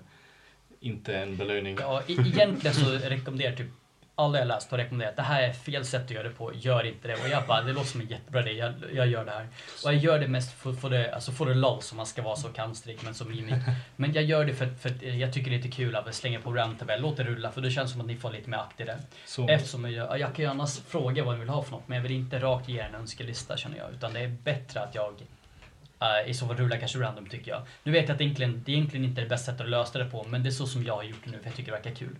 inte en belöning. ja, e- egentligen så rekommenderar typ alla jag läst har rekommenderat att det här är fel sätt att göra det på, gör inte det. Och jag bara, det låter som en jättebra idé, jag, jag gör det här. Och jag gör det mest för, för det, alltså för det LOL som man ska vara så kantstrik men som mimik. Men jag gör det för, för att jag tycker det är lite kul att slänga på randtabell, låt det rulla för det känns som att ni får lite mer akt i det. Så, Eftersom jag, jag kan ju annars fråga vad ni vill ha för något men jag vill inte rakt ge en önskelista känner jag. Utan det är bättre att jag eh, i så fall rullar kanske random tycker jag. Nu vet jag att det egentligen, det egentligen inte är det bästa sättet att lösa det på men det är så som jag har gjort det nu för jag tycker det verkar kul.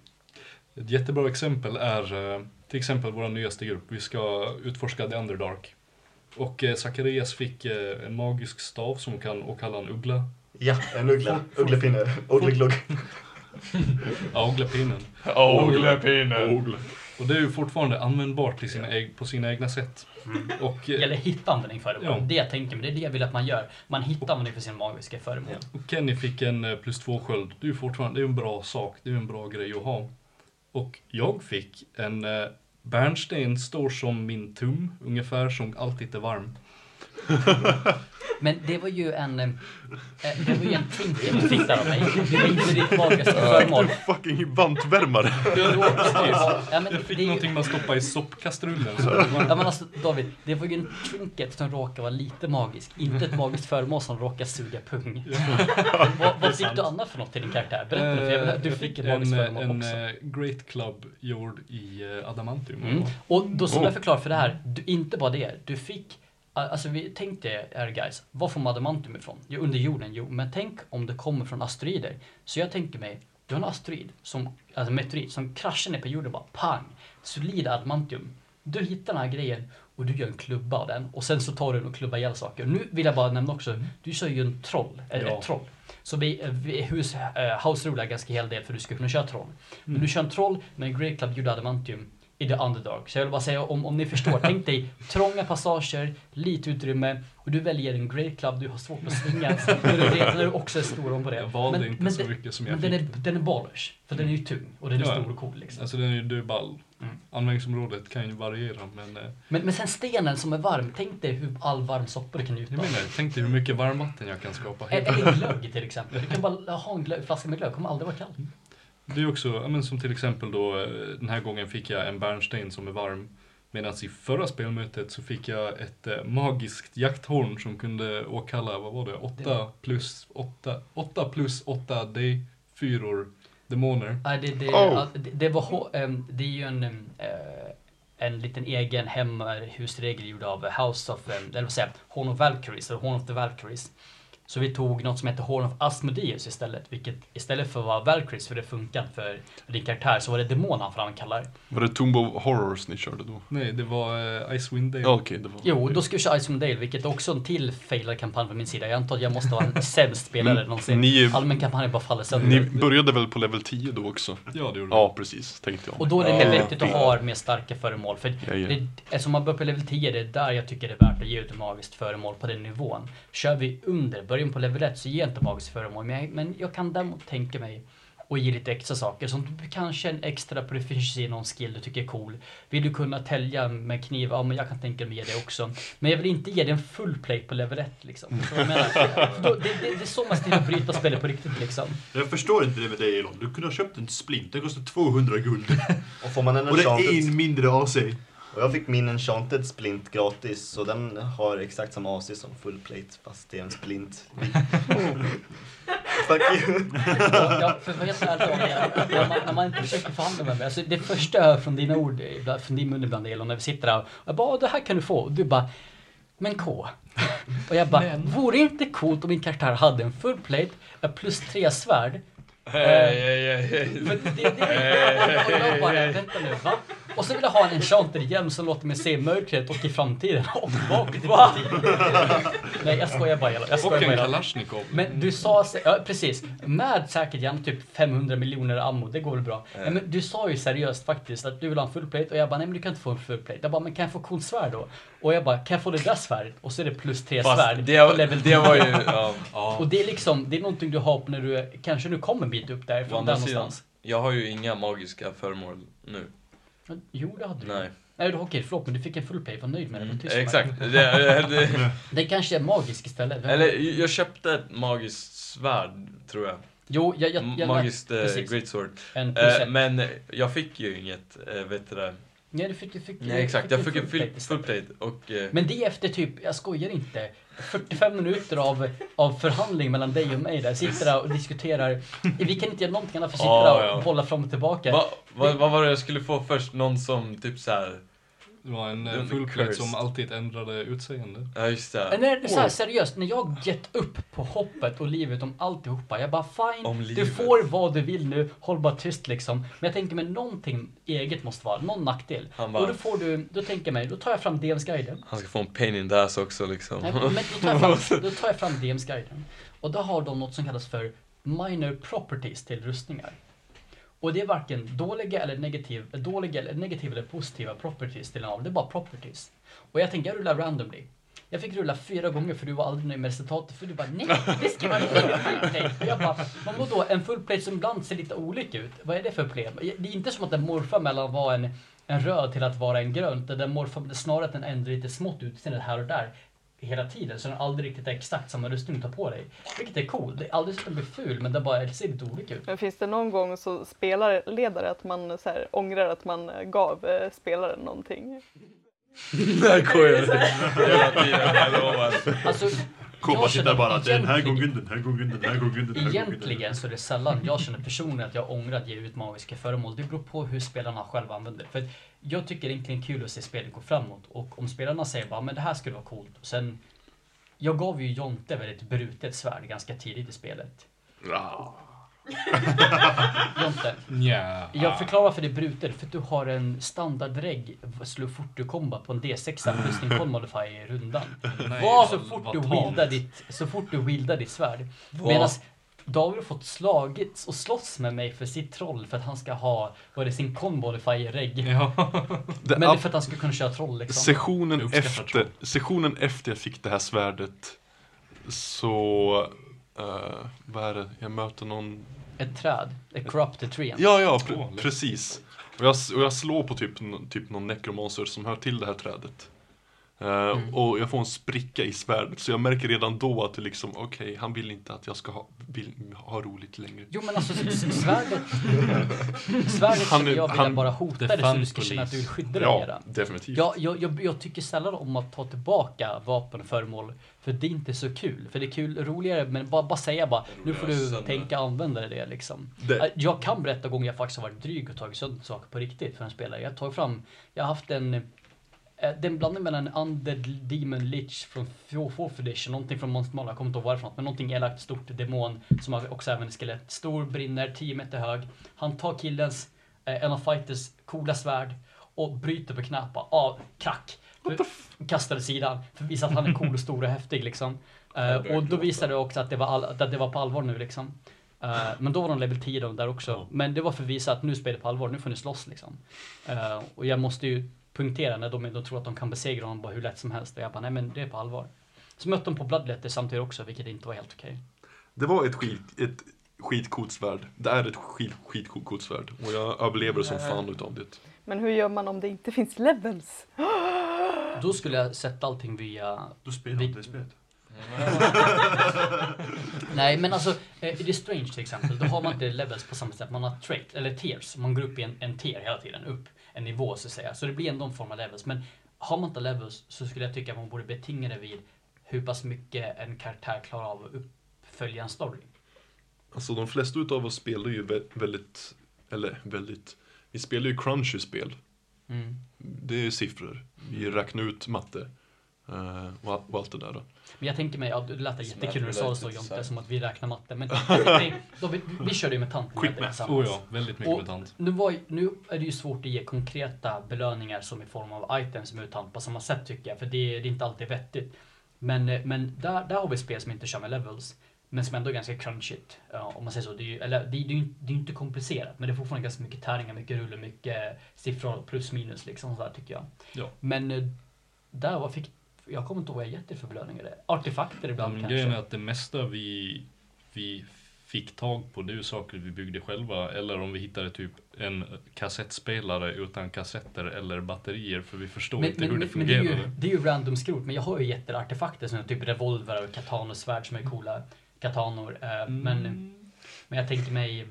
Ett jättebra exempel är eh, till exempel vår nyaste grupp. Vi ska utforska The Underdark. Och eh, Zacharias fick en magisk stav som kan åkalla en uggla. Ja, en uggla. Ugglepinne. Uggleglugg. Ja, ugglepinnen. Oglepinne. Och det är ju fortfarande användbart till sina äg- på sina egna sätt. Och, eh, Eller hitta användning för det. Ja. Det jag tänker, men det är det jag vill att man gör. Man hittar användning för sina magiska föremål. och Kenny fick en eh, plus två sköld. Det är ju fortfarande det är en bra sak. Det är en bra grej att ha. Och jag fick en eh, bärnsten stor som min tum, ungefär, som alltid är varm. Men det var ju en... eh, Det var ju en trinket du fick där av mig. Det var inte ditt magiska föremål. Fucking vantvärmare. Jo, precis. Ja, men Jag fick det är ju- någonting man stoppade i soppkastrullen. Så det var- Ja men alltså David, det var ju en trinket som råkade vara lite magisk. Inte ett magiskt föremål som råkade suga pung. vad vad fick du annat för något till din karaktär? Berätta nu, för jag vill, Eh, du jag fick ett en, magiskt föremål en också. eh, Great Club gjord i eh, adamantium. Mm. Och då som jag förklarar för det här, du, inte bara det, du fick Alltså vi tänkte er guys, var får adamantium ifrån? Jo, under jorden, jo, men tänk om det kommer från asteroider. Så jag tänker mig, du har en asteroid, som, alltså meteorit, som kraschar ner på jorden bara pang, solid adamantium. Du hittar den här grejen och du gör en klubba av den och sen så tar du den och klubbar ihjäl saker. Nu vill jag bara nämna också, du sa ju en troll, äh, Ja. ett troll. Så vi, vi hus, house rular ganska hel del för du ska kunna köra troll. Men du kör en troll med en Great Club gjord adamantium i the underdark. Så jag vill bara säga om, om ni förstår, tänk dig trånga passager, lite utrymme och du väljer en Great Club, du har svårt att svinga när du, också är stor på det. Jag valde Men- inte men så det- mycket som jag Men fick. den är, den är ballers, för den är ju tung och den är Ja. stor och cool liksom. Alltså den är ju du ball. Mm. Användningsområdet kan ju variera men... Eh, Men, men sen stenen som är varm, tänk dig hur all varm soppa du kan njuta av. tänk dig hur mycket varmvatten jag kan skapa. Eller eller glögg till exempel. Du kan bara ha en glögg, flaska med glögg, kommer aldrig vara kall. Det är också, ja, men som till exempel då, eh, den här gången fick jag en bärnsten som är varm. Medan i förra spelmötet så fick jag ett eh, magiskt jakthorn som kunde åkalla, vad var det, 8 plus 8, 8 plus 8 D4 demoner. Det, det, Oh. det, det var det är ju en, eh, en liten egen hemhusregel gjord av House of, eller vad säger jag, Horn of Valkyries, eller Horn of the Valkyries. Så vi tog något som heter Horn of Asmodeus istället, vilket istället för att vara Valkyries, för det funkar för din karaktär, så var det demonen för han kallar. Var det Tomb of Horrors ni körde då? Nej, det var eh, Icewind Dale. Ja, okej, det var... Jo, då ska vi köra Icewind Dale, vilket är också en till failad kampanj från min sida. Jag antar att jag måste vara en sämst spelare någonsin. ni- Allmän kampanj bara faller sönder. Ni började väl på level 10 då också? Ja, det gjorde Ja, precis, tänkte jag. Och då är det mer vettigt att ha mer starka föremål. För Ja, ja. det, eftersom man börjar på level 10, det är där jag tycker det är värt att ge ut ett magiskt föremål på den nivån. Kör vi under, börjar på level 1 så ger jag inte magiskt föremål. Men jag, men jag kan däremot tänka mig och ge lite extra saker. Som du kanske en extra proficiency i någon skill du tycker är cool. Vill du kunna tälja med kniv? Ja, men jag kan tänka mig ge det också. Men jag vill inte ge dig en full plate på level 1 liksom. Jag menar? Då, det, det, det är så man ska bryta spelet på riktigt liksom. Jag förstår inte det med dig Elon. Du kunde ha köpt en splint, den kostar 200 guld. Och får man en Och det är en mindre AC. Och jag fick min enchanted splint gratis, så den har exakt samma AC som full plate, fast det är en splint. Fuck you. Ja, ja, för vad helt ärligt Daniel, när man, när man inte försöker förhandla med mig. Alltså det första jag hör från dina ord, från din mun ibland Elon, när vi sitter där och jag bara, "Åh, det här kan du få. Och du bara, men K. Och jag bara, vore det inte coolt om min karaktär hade en full plate, ett plus tre svärd? Hej, hej, hej, hej. Och jag bara, vänta nu, va? Och så vill jag ha en enchanted hjälm som låter mig se mörkret och i framtiden och tillbaka till framtiden. Nej, jag skojar bara. Jag Och skojar en bara Elon. Kalashnikov. Men du sa, ja precis, med säkert gärna typ 500 miljoner ammo, det går väl bra. Nej, men du sa ju seriöst faktiskt att du vill ha en full plate och jag bara, nej men du kan inte få en full plate. Jag bara, men kan jag få coolt svärd då? Och jag bara, kan jag få det där svärdet? Och så är det plus tre Fast svärd det, på level det var ju... Ja, Ja. Och det är liksom, det är någonting du har när du, kanske du kommer en bit upp därifrån, där någonstans. jag har ju inga magiska föremål nu. Jo, det hade du. Nej. Nej, du, okej, förlåt, men du fick en full plate, var nöjd med det. var tyst med Exakt. det. Det, det, kanske är magisk istället. Eller jag köpte ett magiskt svärd, tror jag. Jo, jag, jag, jag Magiskt eh, precis. greatsword. Eh, ett. men jag fick ju inget, eh, vet du det? Nej, du fick, fick, Nej exakt, jag fick en full, plate full plate och... Eh, Men det är efter typ, jag skojar inte, 45 minuter av, av förhandling mellan dig och mig där. Sitter där och diskuterar. Vi kan inte göra någonting annat för att sitta Ja, där ja. och bolla fram och tillbaka. vad, vad, vad var det jag skulle få först? Någon som typ så här Det var en cursed. som alltid ändrade utseende. Ja, just det. Men när, så här, seriöst, när jag gett upp på hoppet och livet om alltihopa, jag bara fine, Om du får vad du vill nu, håll bara tyst liksom. Men jag tänker mig någonting eget måste vara, någon nackdel. Han Och bara, då får du, då tänker jag mig, då tar jag fram DMs-guiden. han ska få en pain in the ass också liksom. Nej, men då tar jag fram, då tar jag fram DMs-guiden. Och då har de något som kallas för minor properties till rustningar. Och det är varken dåliga eller, negativ, dåliga eller negativa eller positiva properties till en av det är bara properties. Och jag tänker, jag rullar randomly. Jag fick rulla fyra gånger för du var aldrig nöjd med resultatet för du bara nej, det ska vara en full plate. Och jag bara, men vadå, en full plate som ibland ser lite olika ut, vad är det för problem? Det är inte som att den morfar mellan att vara en, en röd till att vara en grön, den morfar snarare att den ändrar lite smått utseendet här och där hela tiden så den aldrig riktigt är exakt samma rustning du tar på dig. Vilket är cool. Det är aldrig så att den blir ful men den bara ser lite olika ut. Men finns det någon gång så spelarledare att man så här, ångrar att man eh, gav eh, spelaren någonting? Där går jag hela tiden, jag lovar. Alltså, sitta känner bara den här gången, den här gången, den här gången, den här gången. Egentligen så är det sällan jag känner personligen att jag ångrar att ge ut magiska föremål. Det beror på hur spelarna själva använder det. För jag tycker egentligen kul att se spelet gå framåt. Och om spelarna säger bara men det här skulle vara coolt. Och sen, jag gav ju Jonte väldigt brutet svärd ganska tidigt i spelet. Ja. Jonte, Nja. jag förklarar varför det brutet. För att du har en standardregg slå fort du komba på en D6 med rustning con modifier i rundan. Nej, så fort vad du tamt. wieldar ditt, så fort du wieldar ditt svärd. Medan David har fått slagits och slåss med mig för sitt troll för att han ska ha, vad det, sin conmodifier-regg. Ja. Det Men det är för att han ska kunna köra troll liksom. sessionen, efter, troll. sessionen efter jag fick det här svärdet så... eh, vad är det? Jag möter någon... Ett träd, ett corrupted tree. Ja, ja, lätt. precis. Och jag, och jag slår på typ, typ någon necromancer som hör till det här trädet. Eh, Mm. Och jag får en spricka i svärdet, så jag märker redan då att det liksom, okej, han vill inte att jag ska ha, vill, ha roligt längre. Jo men alltså svärdet, svärdet Han jag vilja han- bara hota dig så du ska känna att du vill skydda dig Ja, mera. definitivt. Jag, jag, jag, jag tycker sällan om att ta tillbaka vapen och föremål. För det är inte så kul. För det är kul, roligare, men bara, bara säga bara, nu får du sönder. tänka använda det liksom. Det- Jag kan berätta gånger jag faktiskt har varit dryg och tagit sönder saker på riktigt för en spelare. Jag tar fram, jag har haft en, eh, det är en blandning mellan Undead Demon Lich från Fourth Edition, någonting från Monster Mall, jag kommer inte ihåg varifrån, men någonting elakt stort demon som har också även skelett. Stor, brinner, 10 meter hög. Han tar killens, eh, en av fighters coola svärd och bryter på knappar. Av, krack. Kastar åt sidan. För att visa att han är cool och stor och häftig liksom. Eh, och då visade det också att det var, all, att det var på allvar nu liksom. Eh, men då var de level 10 de där också. Men det var för att visa att nu spelar det på allvar, nu får ni slåss liksom. Eh, och jag måste ju punktera när de, de tror att de kan besegra honom bara hur lätt som helst. Och jag bara, nej men det är på allvar. Så mötte de på Bloodletter samtidigt också, vilket inte var helt okej. Det var ett, skit, ett skitcoolt svärd. Det är ett skit, skitcoolt svärd. Och jag överlever som fan utav det. Men hur gör man om det inte finns levels? Då skulle jag sätta allting via Då spelar Vi- det spelet. Nej men alltså, eh, i The Strange till exempel, då har man inte levels på samma sätt. Man har trait, eller tiers. Man går upp i en, en tier hela tiden, upp en nivå så att säga. Så det blir ändå en form av levels. Men har man inte levels så skulle jag tycka att man borde betinga det vid hur pass mycket en karaktär klarar av att uppfölja en story. Alltså de flesta utav oss spelar ju vä- väldigt, eller väldigt, vi spelar ju crunchy spel. Mm. Det är siffror. Vi räknar ut matte. Och, a- och allt det där. Då. Men jag tänker mig, ja, det lät jättekul när du att sa så Jonte, så som att vi räknar matte. Men vi, då, vi, vi körde ju med tant Quick math. Oh ja, väldigt mycket Och- mutant. Nu, var, nu är det ju svårt att ge konkreta belöningar som i form av items mutant på samma sätt tycker jag, för det, det är inte alltid vettigt. Men, eh, men där, där har vi spel som inte kör med levels, men som ändå är ganska crunchigt. Ja, om man säger så. Det är ju, eller, det, är- det, är det är inte komplicerat, men det är fortfarande ganska mycket tärningar, mycket rull och mycket siffror, plus minus liksom sådär tycker jag. Ja. Men eh, där var, fick, jag kommer inte ihåg vad jag gett det för belöningar. det. Artefakter ibland Men kanske. grejen är att det mesta vi, vi fick tag på, det är saker vi byggde själva. Eller om vi hittade typ en kassettspelare utan kassetter eller batterier, för vi förstår Men, inte men, hur men, det men det, är fungerar. ju, det är ju random skrot, men jag har ju jätteartefakter som typ revolver och katanosvärd som är coola. Katanor. Eh, Mm. men, men jag tänker mig...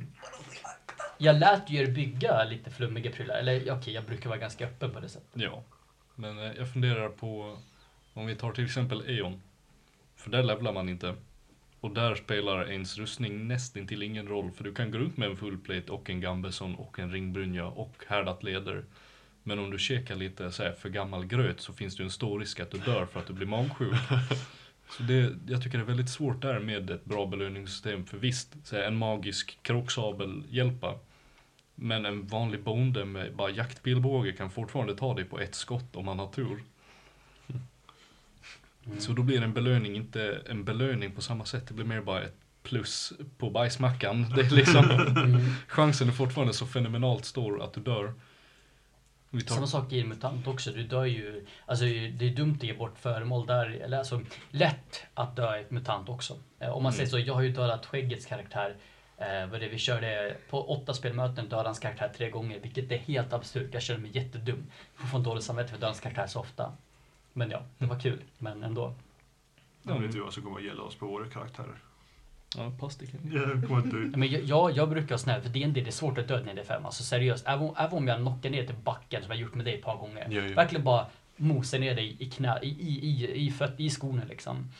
Jag lät ju er bygga lite flummiga prylar. Eller okej, jag brukar vara ganska öppen på det sättet. Ja. Men eh, jag funderar på, om vi tar till exempel Eon. För där levlar man inte. Och där spelar ens rustning nästintill ingen roll, för du kan gå runt med en full plate och en gambeson och en ringbrynja och härdat leder. Men om du käkar lite så här, för gammal gröt så finns det ju en stor risk att du dör för att du blir magsjuk. Så det, jag tycker det är väldigt svårt där med ett bra belöningssystem. För visst, så här, en magisk kroksabel hjälpa. Men en vanlig bonde med bara jaktpilbåge kan fortfarande ta dig på ett skott om man har tur. Så då blir en belöning inte en belöning på samma sätt. Det blir mer bara ett plus på bajsmackan. Det är liksom, chansen är fortfarande så fenomenalt stor att du dör. Tar, Samma sak i mutant också. Du dör ju, alltså det är dumt att ge bort föremål där. Eller alltså lätt att dö i ett mutant också. Eh, Om man säger så, jag har ju dödat Skäggets karaktär. Eh, vad det vi körde på åtta spelmöten dödade hans karaktär tre gånger, vilket är helt absurt. Jag känner mig jättedum. Jag får en dålig samvete för att döda hans karaktär så ofta. Men ja, det var kul. Men ändå. Jag vet ju vad som kommer att gälla oss på våra karaktärer. ja, kommer inte... Ja, Men jag, jag, jag brukar vara snäll, för det är, det är svårt att döda en D5. Alltså seriöst, även, även om jag knockar ner till backen som jag gjort med dig ett par gånger. Ja, ja. Verkligen bara mosa ner dig i knä, i, i, i, i, föt, i skorna liksom.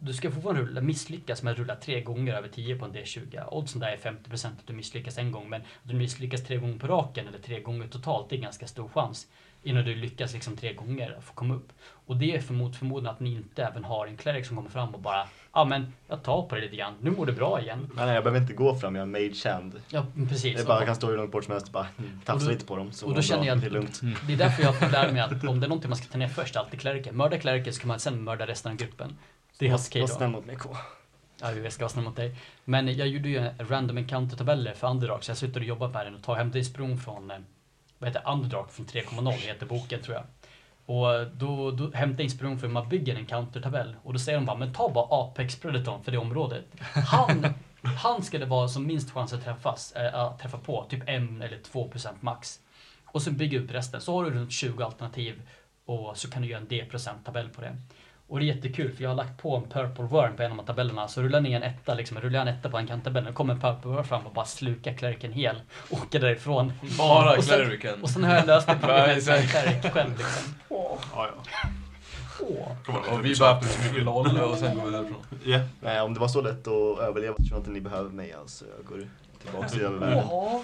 Du ska fortfarande rulla, misslyckas med att rulla tre gånger över 10 på en D20. Oddsen där är 50% att du misslyckas en gång, men att du misslyckas tre gånger på raken eller tre gånger totalt, det är ganska stor chans. Innan du lyckas liksom tre gånger få komma upp. Och det är för mot förmodan att ni inte även har en cleric som kommer fram och bara Ja men jag tar på det lite grann, nu mår du bra igen. Nej, nej, jag behöver inte gå fram, jag är mage hand. Ja precis. Jag bara kan stå hur långt bort som helst och bara mm, tafsa då- lite på dem. Så och då mår känner jag att- Det är lugnt. Det är därför jag får lära mig att om det är någonting man ska ta ner först, alltid kleriken. Mörda kleriken så kan man sen mörda resten av gruppen. Det är okej Var då. snäll mot mig K. Ja, jag ska vara snäll mot dig. Men jag gjorde ju random encounter-tabeller för Underdark, så jag sitter och jobbar med den och tar hämtar inspiration från, eh, vad heter Underdark från 3.0 heter boken tror jag. Och då, då hämtar jag inspiration för hur man bygger en countertabell. Och då säger de bara, men ta bara Apex Predatorn för det området. Han, han ska det vara som minst chans att träffas, äh, att träffa på, typ 1 eller 2% max. Och sen bygga upp resten. Så har du runt 20 alternativ och så kan du göra en D-procent-tabell på det. Och det är jättekul för jag har lagt på en Purple Worm på en av tabellerna. Så rullar ner en etta, liksom, rullar jag en etta på en kanttabell, då kommer en Purple Worm fram och bara slukar kleriken hel. och Åker därifrån. Bara Och sen-. Och sen har jag löst det problemet med Cleric själv liksom. Ja, ja. Åh. Kommer att Och vi bara LOL och sen går vi därifrån. Ja. Nej, om det var så lätt att överleva så tror jag inte ni behöver mig alltså. Jag går tillbaka. Jaha.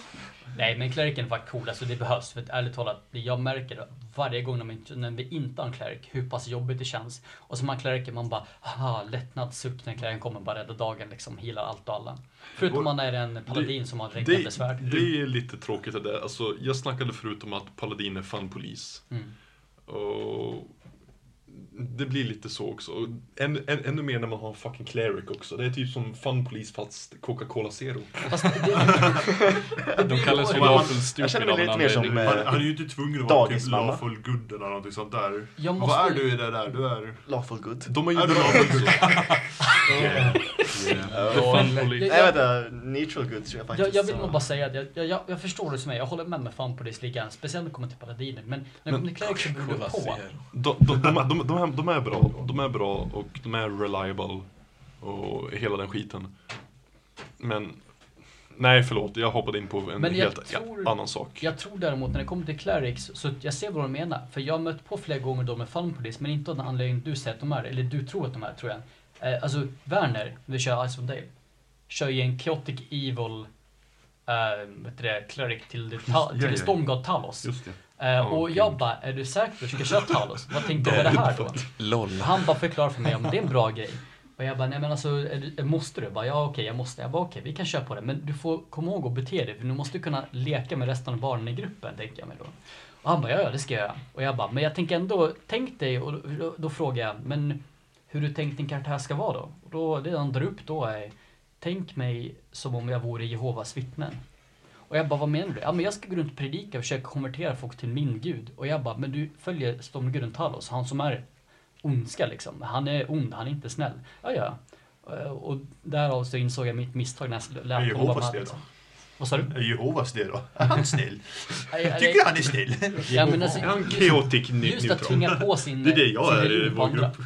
Nej men kleriken var cool, alltså det behövs. För att ärligt talat, det jag märker det varje gång när, man, inte- när vi inte har en cleric, hur pass jobbigt det känns. Och så man cleriken, man bara, haha, lättnadssuck när clericen kommer, bara rädda dagen liksom, healar allt och alla. Förutom Och- man är en paladin som har Det, regnande svärd. det är lite tråkigt det där. Alltså, jag snackade förut om att Paladin är fan-polis. Mm. Och det blir lite så också. Än, än, ännu mer när man har en fucking cleric också. Det är typ som fun-polis fast Coca-Cola Zero. Fast det, De kallas ju lawful jag stupid känner mig av en lite mer som, anledning. Han, han är ju inte tvungen att vara typ lawful good eller någonting sånt där. måste... Vad är du i det där? Du är... Lawful good. De är ju Är du bra Nej vänta, neutral good tror jag faktiskt. Jag, jag vill nog bara säga att jag, jag, jag, jag förstår det som är. Jag håller med med fan på det lika Speciellt när det kommer till paladiner. Men när det kommer till cleric så beror det Cola på. De, de, de, de, de, är, de är bra. De är bra och de är reliable. Och hela den skiten. Men... Nej, förlåt. Jag hoppade in på en helt tror- annan sak. Jag tror däremot när det kommer till clerics, så jag ser vad de menar. För jag har mött på flera gånger då med fun police, men inte av den anledningen du säger att de är, eller du tror att de är, tror jag. Eh, alltså, Werner, vi kör Ice Dale, kör ju en chaotic evil, eh, vet du det, cleric till, till, ja, till ja. Stormgod Talos. Just det. Eh, Åh, och gud. jag bara, är du säker på att du ska köra Talos? Vad tänkte du med det här då? LOL. Han bara förklarar för mig om det är en bra grej. Och jag bara, nej men alltså, du, måste du? Jag bara, ja okej, jag måste. Jag bara, okej, vi kan köra på det. Men du får komma ihåg att bete dig, för du måste kunna leka med resten av barnen i gruppen, tänker jag mig då. Och han bara, ja, ja det ska jag göra. Och jag bara, men jag tänker ändå, tänk dig, och då, då frågar jag, men hur du tänkt din karaktär ska vara då? Och då, det han drar upp då är, tänk mig som om jag vore Jehovas vittnen. Och jag bara, vad menar du? Ja, men jag ska gå runt och predika och försöka konvertera folk till min gud. Och jag bara, men du följer stormguden Talos, han som är ondska liksom. Han är ond, han är inte snäll. Ja, ja. Eh, Och därav så insåg jag mitt misstag när jag lät honom vara Jehovas med. det Liksom. Vad sa du? Är Jehovas det då? Är han snäll? Tycker han är snäll? Ja, men alltså, Är han just, chaotic ne- just att tvinga på sin Det är det jag är i vår grupp.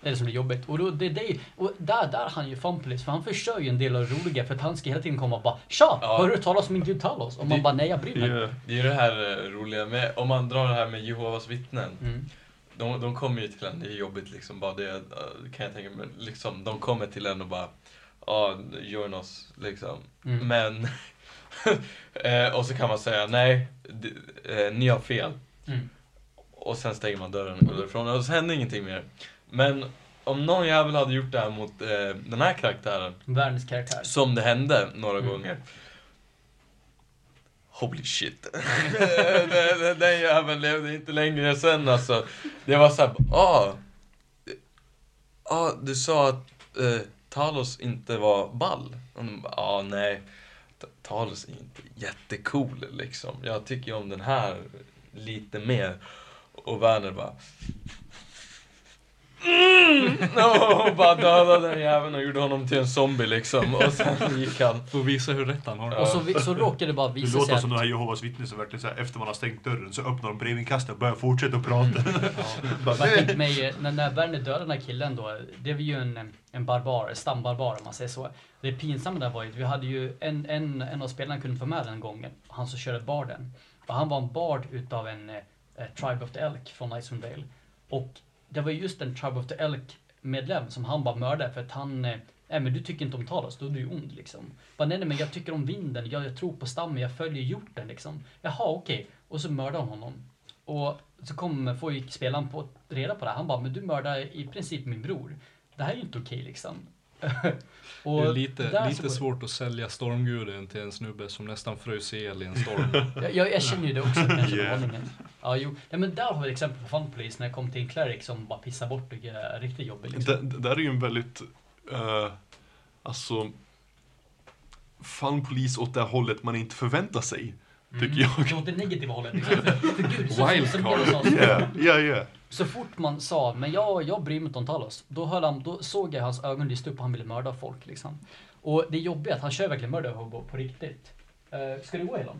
Det är det som är jobbigt. Och, då, det, är det, och där, där är han ju fanpolis, för han förstör ju en del av det roliga för att han ska hela tiden komma och bara Tja! Ja. Har du talas om min gud Talos? Och man Det- bara nej jag bryr mig. Ja. Det är ju det här eh, roliga med, om man drar det här med Jehovas vittnen. Mm. De, de kommer ju till en, det är jobbigt liksom, bara det eh, kan jag tänka mig. Liksom, de kommer till en och bara, ja, join oss liksom. Mm. Men eh, och så kan man säga nej, eh, ni har fel. Mm. Och sen stänger man dörren och går därifrån och så händer ingenting mer. Men om någon jävel hade gjort det här mot eh, den här karaktären, Världens karaktär. som det hände några Mm. gånger. Holy shit. den, den, jäveln levde inte längre sen alltså. Det var såhär, ah. Ah, du sa att eh, Talos inte var ball. Och de bara, ah, nej. Talos är inte jättecool liksom. Jag tycker ju om den här lite mer. Och Werner bara... Mm! Och bara dödade den jäveln och gjorde honom till en zombie liksom. Och sen gick han. Får visa hur rätt han har. Ja. Och så, vi- så råkade det bara visa sig låter att... som de här Jehovas vittnen som verkligen så här, efter man har stängt dörren så öppnar de brevinkastet och börjar fortsätta att prata. Jag tänkte mig, eh, när, när Werner dödade den här killen då, det var ju en, en barbar, en stambarbar om man säger så. Det pinsamma där var ju att vi hade ju en, en, en av spelarna kunde få med den gången, han som körde barden. Och han var en bard utav en eh, Tribe of the Elk från Icewind Dale. Och det var just en Tribe of the Elk medlem som han bara mördade för att han eh, Nej men du tycker inte om Talos, då är du ju ond liksom. Bara, nej, nej men jag tycker om vinden, jag, jag tror på stammen, jag följer hjorten liksom. Jaha okej. Och så mördar hon honom. Och så kommer, får ju spelaren på, reda på det. Han bara, men du mördar i princip min bror. Det här är ju inte okej liksom. och Det är lite, lite så- svårt att sälja Stormguden till en snubbe som nästan frös ihjäl i en storm. Jag, jag, jag känner ju det också kanske Yeah. yeah. Ja, jo. Ja, men där har vi ett exempel på Fun Police när jag kom till en cleric som bara pissar bort och är riktigt jobbig liksom. Det, det där är ju en väldigt, eh, alltså, fun police åt det hållet man inte förväntar sig. tycker jag. Mm. Åt det negativa hållet. Liksom. För, för gud, så, Wildcard. som, som, Ja, ja, ja. Så fort man sa, men jag, jag bryr mig inte om Talos, då, höll han, då såg jag hans ögon lyste upp och han ville mörda folk. Liksom. Och det jobbiga är att han kör verkligen murder hobo på riktigt. Uh, ska du gå Elon?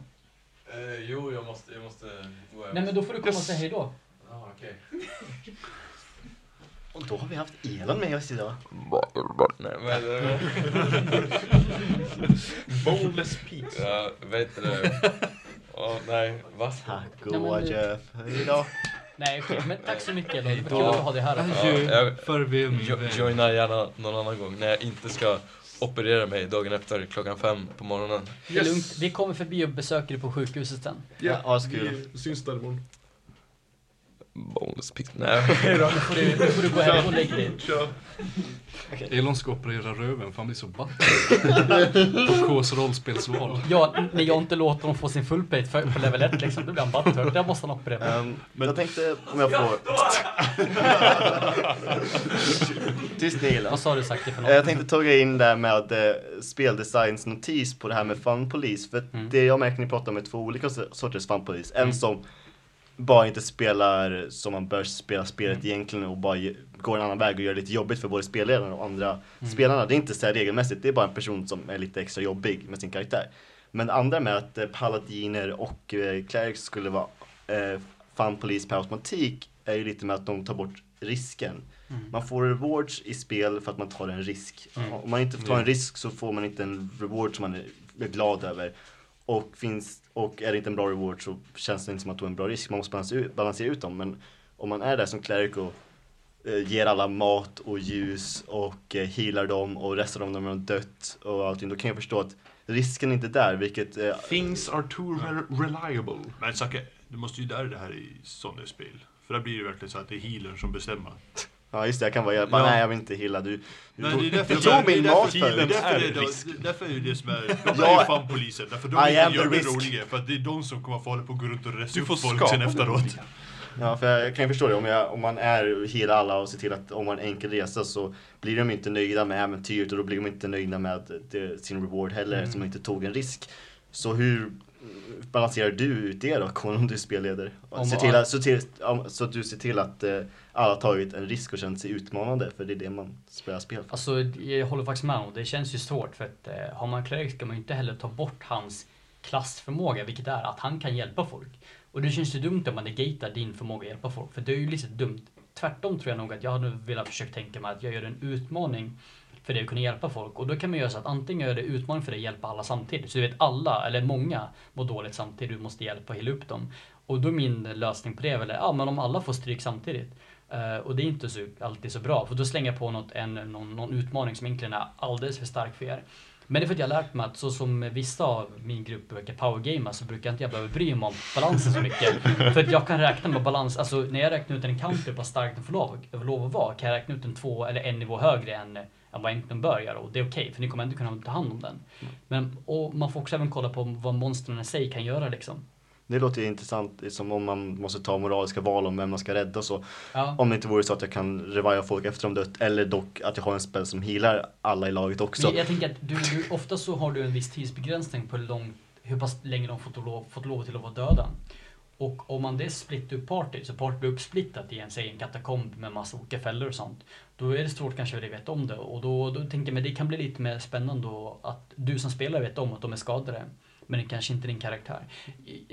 Eh, jo, jag måste, jag måste gå Nej men då får du komma och säga hejdå. Ja, okej. Och då har vi haft Elon med oss idag. Boneless piece. Ja, vet du? Åh, nej, va? Tack och adjö för idag. Nej okej, men tack så mycket Elon. Det var kul att ha dig här. Ja, jag- Farväl min Jo, vän. joina gärna någon annan gång när jag inte ska operera mig dagen efter klockan fem på morgonen. Det är lugnt. Vi kommer förbi och besöker dig på sjukhuset sen. Ja, askul. Vi syns där imorgon. Boneless piece. Nej. Nu får du, får du gå hem och lägga dig. Tja. Elon ska operera röven för han blir så batt. På Ks rollspelsval. Ja, när jag inte låter dem få sin full plate för, på level 1 liksom, då blir han butthurt. Där måste han operera. Um, men jag tänkte om jag får... Tyst Elon. Vad sa du sagt för något? Eh, Jag tänkte tagga in där med eh, speldesigns notis på det här med Fun Police. För Mm. det jag märker ni pratar om är två olika sorters Fun Police. En Mm. som bara inte spelar som man bör spela spelet Mm. egentligen och bara går en annan väg och gör det lite jobbigt för både spelledaren och andra Mm. spelarna. Det är inte så regelmässigt, det är bara en person som är lite extra jobbig med sin karaktär. Men det andra med att eh, paladiner och eh, clerics skulle vara eh, Fun Police per automatik är ju lite med att de tar bort risken. Mm. Man får rewards i spel för att man tar en risk. Mm. Om man inte tar en risk så får man inte en reward som man är glad över. Och, finns, och är det inte en bra reward så känns det inte som att du har en bra risk. Man måste balansera ut, balansera ut dem. Men om man är där som cleric och eh, ger alla mat och ljus och eh, healar dem och restar dem när de har dött och allting. Då kan jag förstå att risken är inte där, vilket eh, Things are too re- reliable. Men Zacke, du måste ju dig det här i sådana spel. För där blir det verkligen så att det är healern som bestämmer. Ja just det, jag kan vara, jag bara, Ja. nej jag vill inte heala. Du, du, det är därför du det är tog min därför mat förut. Därför är är det, risk. därför är det som är, de Ja. är ju fan polisen. Därför de I the det roliga. För att det är de som kommer få hålla på och gå runt och får upp folk sen efteråt. Ja, för jag kan ju förstå det. Om, jag, om man är hela alla och ser till att om man har en enkel resa så blir de inte nöjda med äventyret och då blir de inte nöjda med det, sin reward heller Mm. som inte tog en risk. Så hur balanserar du ut det då, Conor, om du är spelledare? Om- Se till att, så, till, så att du ser till att eh, alla tagit en risk och känt sig utmanande, för det är det man spelar spel för. Alltså, jag håller faktiskt med om det. känns ju svårt för att eh, har man cleric ska man ju inte heller ta bort hans klassförmåga, vilket är att han kan hjälpa folk. Och det känns ju dumt om man negatar din förmåga att hjälpa folk, för det är ju lite dumt. Tvärtom tror jag nog att jag hade velat försöka tänka mig att jag gör en utmaning för det att kunna hjälpa folk. Och då kan man göra så att antingen gör det utmaning för dig att hjälpa alla samtidigt. Så du vet alla, eller många, mår dåligt samtidigt. Du måste hjälpa och hela upp dem. Och då är min lösning på det väl, ja men om alla får stryk samtidigt. Eh, och det är inte så, alltid så bra, för då slänger jag på något, en, någon, någon utmaning som egentligen är alldeles för stark för er. Men det är för att jag har lärt mig att så som vissa av min grupp brukar powergamea så brukar inte jag behöva bry mig om balansen så mycket. för att jag kan räkna med balans, alltså när jag räknar ut en encounter på hur stark den får lov, får lov att vara kan jag räkna ut en två eller en nivå högre än, än vad egentligen bör göra och det är okej för ni kommer ändå kunna ta hand om den. Men, och man får också även kolla på vad monstren i sig kan göra liksom. Det låter ju intressant, som om man måste ta moraliska val om vem man ska rädda och så. Ja. Om det inte vore så att jag kan reviva folk efter de dött, eller dock att jag har en spel som healar alla i laget också. Men jag tänker att du, du, ofta så har du en viss tidsbegränsning på hur, lång, hur pass länge de fått lov, fått lov till att vara döda. Och om man det splittar upp party, så party blir uppsplittat i en, säg en katakomb med massa olika fällor och sånt. Då är det svårt kanske att veta om det. Och då, då tänker jag, att det kan bli lite mer spännande då att du som spelare vet om att de är skadade. Men det kanske inte är din karaktär.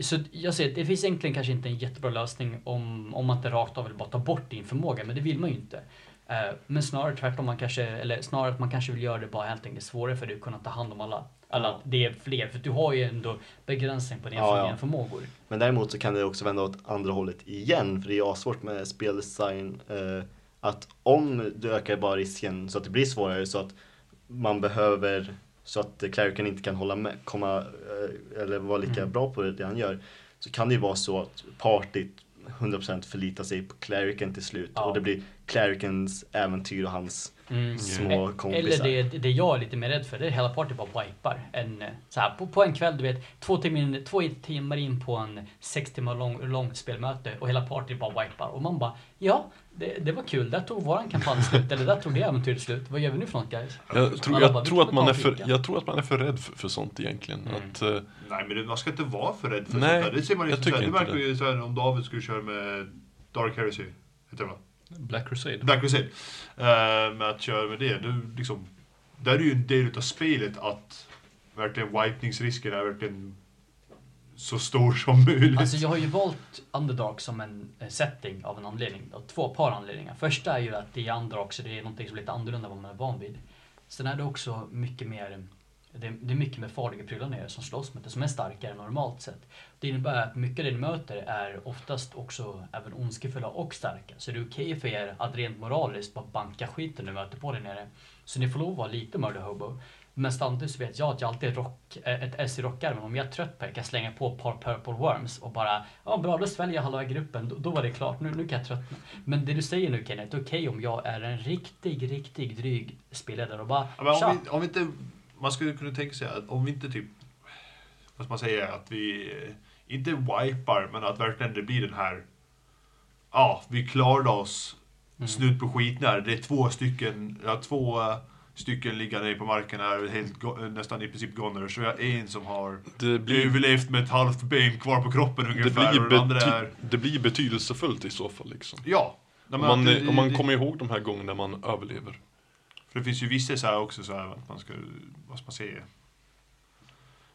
Så jag säger att det finns egentligen kanske inte en jättebra lösning om, om man inte rakt av vill bara ta bort din förmåga, men det vill man ju inte. Eh, men snarare tvärtom, man kanske, eller snarare att man kanske vill göra det bara helt enkelt svårare för dig att kunna ta hand om alla. Eller att det är fler, för du har ju ändå begränsning på dina Ja, ja, förmågor. Men däremot så kan det också vända åt andra hållet igen, för det är svårt med speldesign. Eh, att om du ökar bara risken så att det blir svårare så att man behöver så att clericen inte kan hålla med, komma eh, eller vara lika Mm. bra på det, han gör. Så kan det ju vara så att partyt 100% förlitar sig på clericen till slut Ja. och det blir clericens äventyr och hans Mm. små Eh, kompisar. Eller det, det jag är lite mer rädd för, det är hela party bara wipar. En, eh, så här, på, på en kväll, du vet, två timmar, in, två timmar in på en sex timmar lång, långt spelmöte och hela party bara wipar. Och man bara, ja, det, det var kul, där tog våran kampanj slut, eller där tog det äventyret slut. Vad gör vi nu för något guys? Jag tror, jag, bara, tror att man är för, jag tror att man är för rädd för, för sånt egentligen. Mm. Att, eh, Nej men man ska inte vara för rädd för Nej, sånt där. Det ser man jag liksom tycker såhär, det inte verkar ju såhär om David skulle köra med Dark Heresy, heter det? Black Crusade. Black Crusade. Uh, med att köra med det, du, liksom, där är ju en del utav spelet att verkligen wipningsrisken är verkligen så stor som möjligt. Alltså jag har ju valt Underdark som en eh, setting av en anledning. Av två par anledningar. Första är ju att det är Underdark så det är någonting som är lite annorlunda än vad man är van vid. Sen är det också mycket mer det är, det är mycket mer farliga prylar nere som slåss mot det, som är starkare normalt sett. Det innebär att mycket av det ni möter är oftast också även ondskefulla och starka. Så det är okej för er att rent moraliskt bara banka skiten ni möter på där nere. Så ni får lov att vara lite murder hobo. Men samtidigt så vet jag att jag alltid rock, eh, ett S i rockärmen. Om jag är trött på det kan jag slänga på ett par purple worms och bara Ja bra, då sväljer jag halva gruppen. Då, då var det klart. Nu, nu kan jag tröttna. Men det du säger nu Kenneth, okej om jag är en riktig, riktig dryg spelledare och bara Ja, om, vi, om vi inte, man skulle kunna tänka sig att om vi inte typ, vad ska man säga, att vi eh, inte wipar, men att verkligen det blir den här, ja, vi klarade oss Mm. snudd på skitnär. Det är två stycken, ja, två eh, stycken liggande på marken är helt, eh, nästan i princip goner. Så vi har en som har det, blir, överlevt med ett halvt ben kvar på kroppen det, ungefär. blir och andra är, det blir betydelsefullt i så fall. Liksom. ja. Nej, man, det- om man det- kommer ihåg de här gångerna man överlever. För det finns ju vissa så här också så här att man ska, vad ska man säga?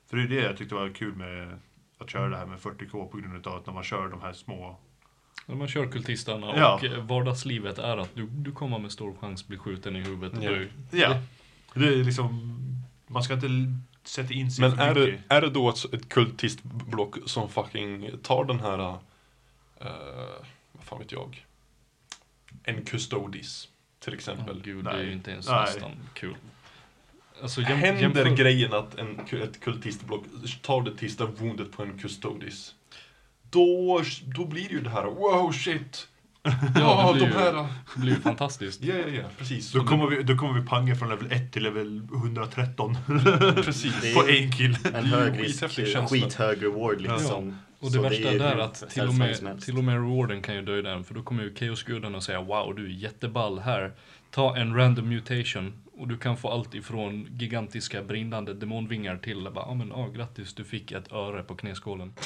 För det är det jag tyckte var kul med att köra det här med 40K på grund av att när man kör de här små När man kör kultisterna Ja. och eh, vardagslivet är att du, du kommer med stor chans att bli skjuten i huvudet. Ja. Du, Ja. Det är liksom, man ska inte sätta in sig Men för är det, är det då ett, ett kultistblock som fucking tar den här, eh, vad fan vet jag, en custodis till exempel. Åh gud, det är ju inte ens Nej. nästan kul. Alltså, jäm, Händer jämför- grejen att en, ett kultistblock tar det sista woundet på en custodis, då, då blir det ju det här wow shit. Ja, det de blir, ju, det blir ju fantastiskt. Ja, ja, ja, precis. Då kommer, vi, då kommer vi panga från level 1 till level 113 det, precis. På en kill. En hög risk, skithög reward liksom. Och Så det värsta är är där att till och, med, till och med rewarden kan ju döda en. För då kommer ju Chaos-gudarna säga wow, du är jätteball här. Ta en random mutation och du kan få allt ifrån gigantiska brinnande demonvingar till bara, ja men ah, grattis du fick ett öre på knäskålen.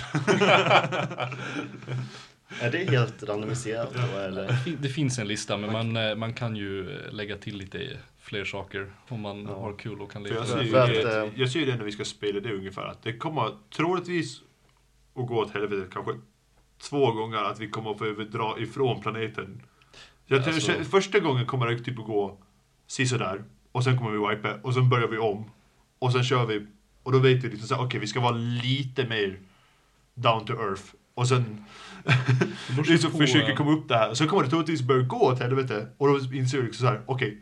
Är det helt randomiserat då eller? Det fin- Det finns en lista men man, eh, man kan ju eh, lägga till lite fler saker om man Ja. har kul och kan jag ser, ju det, eh, jag ser ju det när vi ska spela det ungefär, att det kommer troligtvis att gå åt helvete kanske två gånger att vi kommer att behöva dra ifrån planeten. Jag tror, Alltså- Första gången kommer det typ att gå sisådär, och sen kommer vi wipa, och sen börjar vi om. Och sen kör vi, och då vet vi liksom såhär, okej vi ska vara lite mer down to earth. Och sen liksom på, försöker komma upp det här. Sen kommer det troligtvis börja gå åt helvete. Och då inser vi liksom såhär, okej,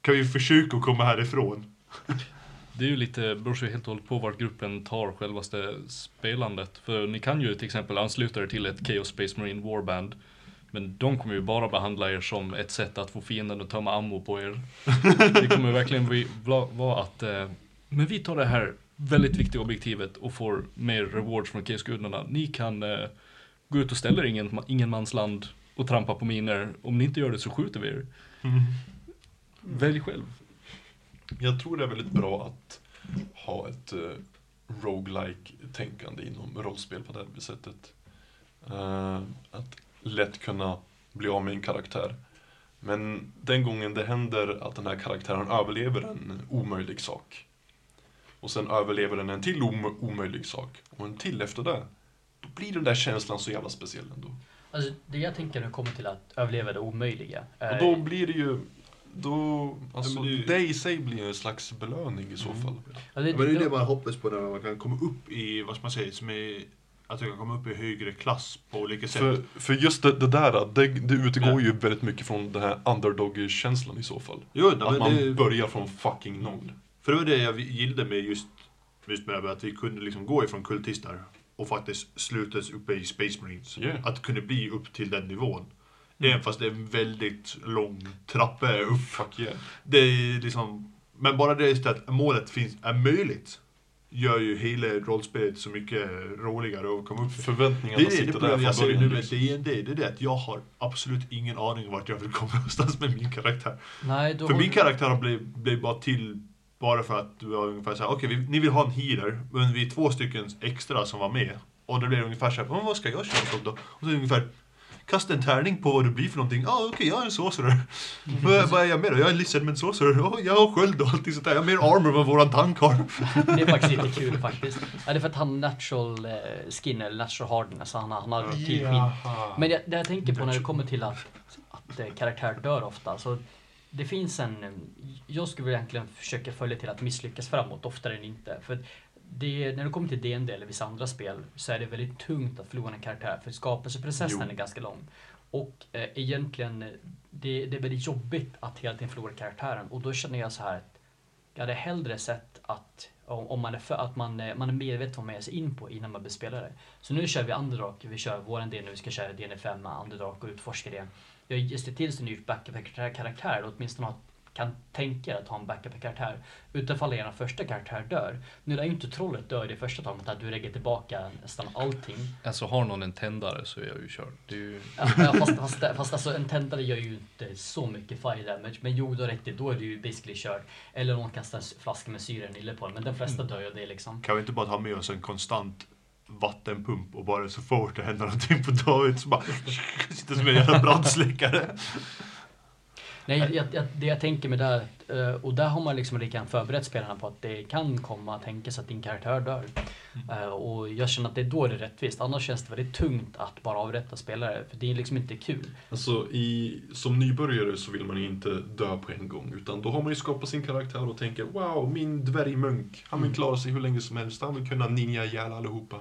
kan vi försöka komma härifrån? det är ju lite, beror sig helt och hållet på vart gruppen tar självaste spelandet. För ni kan ju till exempel ansluta er till ett Chaos Space Marine Warband. Men de kommer ju bara behandla er som ett sätt att få fienden att tömma ammo på er. Det kommer verkligen vara att, eh, men vi tar det här väldigt viktiga objektivet och får mer rewards från Chaos-gudarna. Ni kan eh, gå ut och ställa er i ingen, ingen mans land och trampa på miner. Om ni inte gör det så skjuter vi er. Välj själv. Jag tror det är väldigt bra att ha ett uh, roguelike tänkande inom rollspel på det här sättet. Eh, att lätt kunna bli av med en karaktär. Men den gången det händer att den här karaktären överlever en omöjlig sak och sen överlever den en till om omöjlig sak och en till efter det. Då blir den där känslan så jävla speciell ändå. Alltså, det jag tänker när det kommer till att överleva det omöjliga. Och är- då blir det ju, då, alltså Ja, men det i sig blir en slags belöning i så fall. Ja, det, Men det är det man hoppas på när man kan komma upp i, vad ska man säga, som är, att du kan komma upp i högre klass på olika sätt. För, för just det, det där, det, det utgår Ja. ju väldigt mycket från den här underdog-känslan i så fall. jo, nej, att men man det, börjar från fucking noll. För det var det jag gillade med just, just med att vi kunde liksom gå ifrån kultister och faktiskt slutas uppe i Space Marines. Yeah. Att kunna bli upp till den nivån. Även fast det är en väldigt lång trappa upp. Fuck yeah. Det är liksom, men bara det just att målet finns, är möjligt gör ju hela rollspelet så mycket roligare att komma upp. Det Förväntningarna är det, det sitter där problemet jag från ser nu början. med D&D, det är det att jag har absolut ingen aning vart jag vill komma någonstans med min karaktär. nej, då För min karaktär blev, blev bara till bara för att du var ungefär såhär, okej vi- ni vill ha en healer, men vi är två stycken extra som var med. Och det blev ungefär såhär, "Men vad ska jag köra som då? Och så ungefär, kasta en tärning på vad du blir för någonting. Ja ah, okej, jag är en sorcerer. Vad vad är jag med då? Jag är en lizard med sorcerer. Oh, jag har sköld och allting sånt där. Jag har mer armor än vad våran tank har. Det är faktiskt lite kul faktiskt. Ja, det är för att han natural eh, skin eller natural hardness, han, har- han har till skinn. Men det, det jag tänker på när det kommer till att, att eh, karaktär dör ofta, så det finns en... Jag skulle egentligen försöka följa till att misslyckas framåt oftare än inte. För det, när det kommer till D&D eller vissa andra spel så är det väldigt tungt att förlora en karaktär för skapelseprocessen Jo. är ganska lång. Och eh, egentligen, eh, det, det är väldigt jobbigt att hela tiden förlora karaktären och då känner jag så här att jag hade hellre sett att om om man är, för, att man, eh, man är medveten vad man ger sig in på innan man blir spelare. Så nu kör vi Underdark, vi kör våran del nu, vi ska köra DN5 med och utforska det. Jag sett till så nu backup-karaktär, och åtminstone ha, kan tänka er att ha en backup-karaktär. Utifall er första karaktär dör. Nu är ju inte trollet dör i det första taget, att du lägger tillbaka nästan allting. Alltså har någon en tändare så är jag ju körd. Ju... Ja, fast, fast, fast alltså, en tändare gör ju inte så mycket fire damage. Men jo, du har rätt i, då är du ju basically körd. Eller någon kastar en flaska med syra eller på den. Men de flesta dör ju det liksom. Kan vi inte bara ta med oss en konstant vattenpump och bara så fort det händer någonting på David så bara sitter som en jävla brandsläckare. Nej, jag, jag, det jag tänker med det, eh, och där har man liksom redan förberett spelarna på att det kan komma att tänka sig att din karaktär dör. Eh, Och jag känner att det är då det är rättvist. Annars känns det väldigt tungt att bara avrätta spelare, för det är liksom inte kul. Alltså i, som nybörjare så vill man ju inte dö på en gång utan då har man ju skapat sin karaktär och tänker wow, min dvärgmunk, han vill Mm. klara sig hur länge som helst, han vill kunna ninja ihjäl allihopa.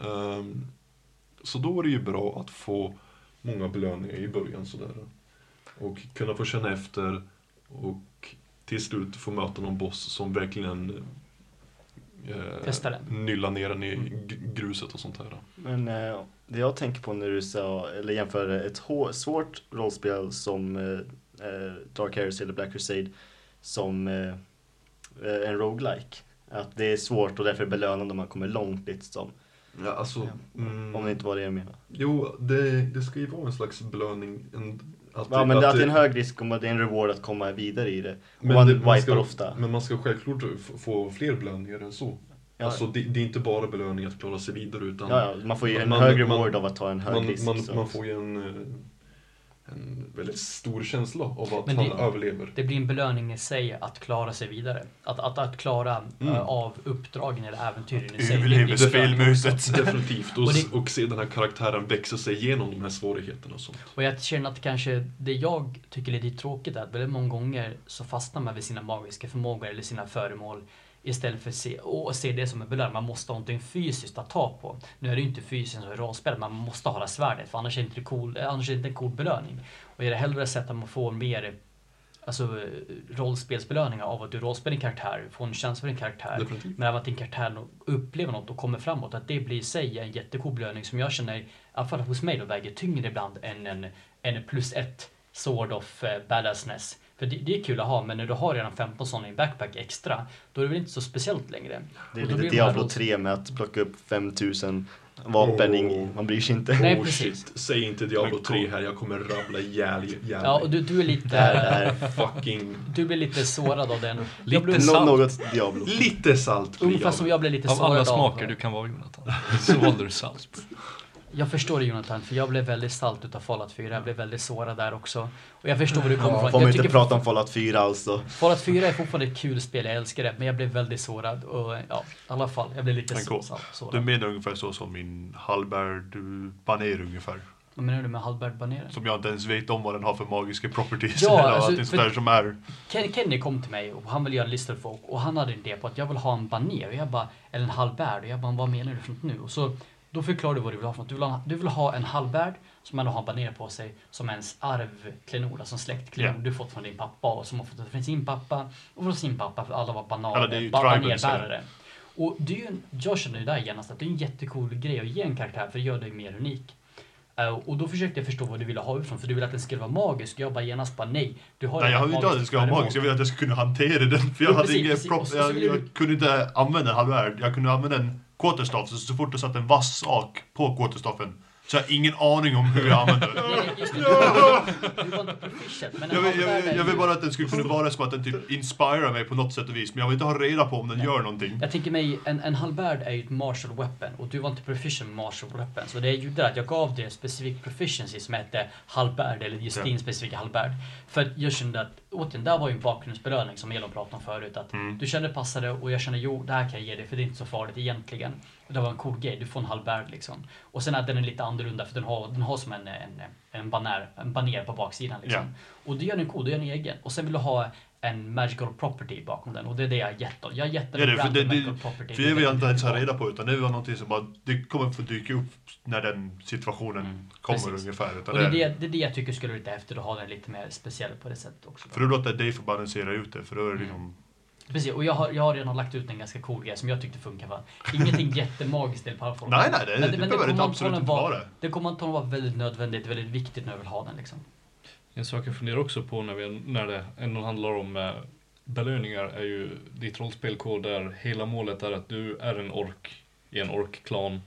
Ehm, så då är det ju bra att få många belöningar i början sådär. Och kunna få känna efter och till slut få möta någon boss som verkligen eh, nyllar ner den i g- gruset och sånt här. Men eh, det jag tänker på när du sa, eller jämför ett svårt rollspel som eh, eh, Dark Heresy eller Black Crusade som eh, eh, en roguelike. Att det är svårt och därför är belönande om man kommer långt liksom. Ja, alltså, mm, Om det inte var det jag menade. Jo, det, det ska ju vara en slags belöning. Att Ja men det, att det är en hög risk att det är en reward att komma vidare i det. Och man det- wipar ska, ofta. Men man ska självklart få fler belöningar än så. Ja. Alltså, det, det är inte bara belöning att klara sig vidare utan Ja, ja, man får ju en Man- hög man- reward av att ta en hög man, risk. man, man får ju en, eh, en väldigt stor känsla av att Men han det- överlever. Det blir en belöning i sig att klara sig vidare. Att, att, att klara Mm. eh, av uppdragen eller äventyren i sig. Det spelmuset. Definitivt. Och, Och det- och se den här karaktären växa sig igenom de här svårigheterna och sånt. Och jag känner att kanske det jag tycker är lite tråkigt är att väldigt många gånger så fastnar man vid sina magiska förmågor eller sina föremål istället för att se, och se det som en belöning. Man måste ha någonting fysiskt att ta på. Nu är det ju inte fysiskt som rollspel, man måste ha det svärdet för annars är det inte, cool, annars är det inte en cool belöning. Och jag hade hellre sett att man får mer alltså, rollspelsbelöningar av att du rollspelar din karaktär, får en känsla för din karaktär. Definitivt. Men även att din karaktär upplever något och kommer framåt. Att det blir i sig en jättecool belöning som jag känner, i alla fall hos mig då, väger tyngre ibland än en, en plus ett Sword of eh, Badassness. För det, det är kul att ha, men när du har redan 15 sådana i en backpack extra, då är det väl inte så speciellt längre. Det är lite Diablo rolls- 3 med att plocka upp 5000 vapen, ing- man bryr sig inte. Nej, oh precis. säg inte Diablo Men 3 här, jag kommer rabbla ihjäl ihjäl Ja, och du, du är lite... Där, där. Fucking... Du blir lite sårad av den. Lite jag blev, salt. Nå- något Diablo. Lite salt blir ungefär jag. som jag blev lite Av sårad alla smaker av... du kan vara Jonathan, så valde du salt. Jag förstår det Jonathan, för jag blev väldigt salt utav Fallout 4. Jag blev väldigt sårad där också. Och jag förstår var du kommer Ja, ifrån. får man inte prata om Fallout 4 alltså. Fallout 4 är fortfarande ett kul spel, jag älskar det. Men jag blev väldigt sårad. Och ja, i alla fall, jag blev lite Men så, gå. salt, Du sårad. menar ungefär så som min halvbärd baner ungefär. Vad menar du med Halberd Baneren? Som jag inte ens vet om vad den har för magiska properties. Ja, eller alltså, sånt där som är... Ken, Kenny kom till mig och han ville göra en lista för folk och han hade en idé på att jag vill ha en baner och jag bara, eller en halvbärd och jag bara, vad menar du för något nu? Och så då förklarade du vad du vill ha för något. Du vill ha, du vill ha en halvbärd som ändå har baner på sig som ens arvklenod, alltså en släktklenod Ja. du fått från din pappa och som har fått från sin pappa och från sin pappa för alla var banan, Alla, det är ju ba- tribals, banerbärare. Och det är ju, en- jag känner ju där genast att det är en jättecool grej att ge en karaktär för det gör dig mer unik. Eh, och då försökte jag förstå vad du ville ha ifrån, för du ville att den skulle vara magisk. Jag bara genast bara nej. Du har Nej, jag redan vill inte att magiskt ska vara magiskt, jag vill att jag ska kunna hantera den. För jag Jo, hade precis, precis. prop, jag, jag kunde inte använda en halvvärd. Jag kunde använda en quarterstaff, så, så fort du satte en vass sak på quarterstaffen så jag har ingen aning om hur jag använder den. Jag vill, jag, jag, bara att den skulle kunna vara som att den typ inspirar mig på något sätt och vis. Men jag vill inte ha reda på om den Nej. gör någonting. Jag tänker mig, en, en halvvärd är ju ett martial weapon och du var inte proficient med martial weapon. Så det jag gjorde att jag gav dig en specifik proficiency som hette halvvärd, eller just Ja. din specifika halvvärd. För att jag kände att, återigen, där var ju en bakgrundsbelöning som Elon pratade om förut. Att Mm. du kände passade och jag kände, jo, det här kan jag ge dig för det är inte så farligt egentligen. Det var en cool grej, du får en halvvärd liksom. Och sen att den är lite annorlunda för den har, den har som en, en, en, baner, en baner på baksidan liksom. Och det gör den cool, det gör den egen. Och sen vill du ha en magical property bakom den och det är det jag gett dem. Jag har gett den Ja, det, för det, magical det, property. för det vill jag inte ens ha Ja. reda på utan det var någonting som bara, det kommer få dyka upp när den situationen Mm, kommer precis. ungefär. Utan Och det är det, det, är det jag tycker skulle vara lite häftigt att ha den lite mer speciell på det sättet också. för då låter dig få balansera ut det, för då är det Mm. liksom... Precis, och jag har, jag har redan lagt ut en ganska cool grej som jag tyckte funkar. Va? Ingenting jättemagiskt eller powerful. Nej, nej, det, Men det, men behöver inte kommer absolut inte vara- vara det. Det kommer antagligen vara väldigt nödvändigt, väldigt viktigt när jag vill ha den liksom. En sak jag funderar också på när, vi, när det ändå handlar om eh, belöningar är ju ditt rollspelkod där hela målet är att du är en ork i en orkklan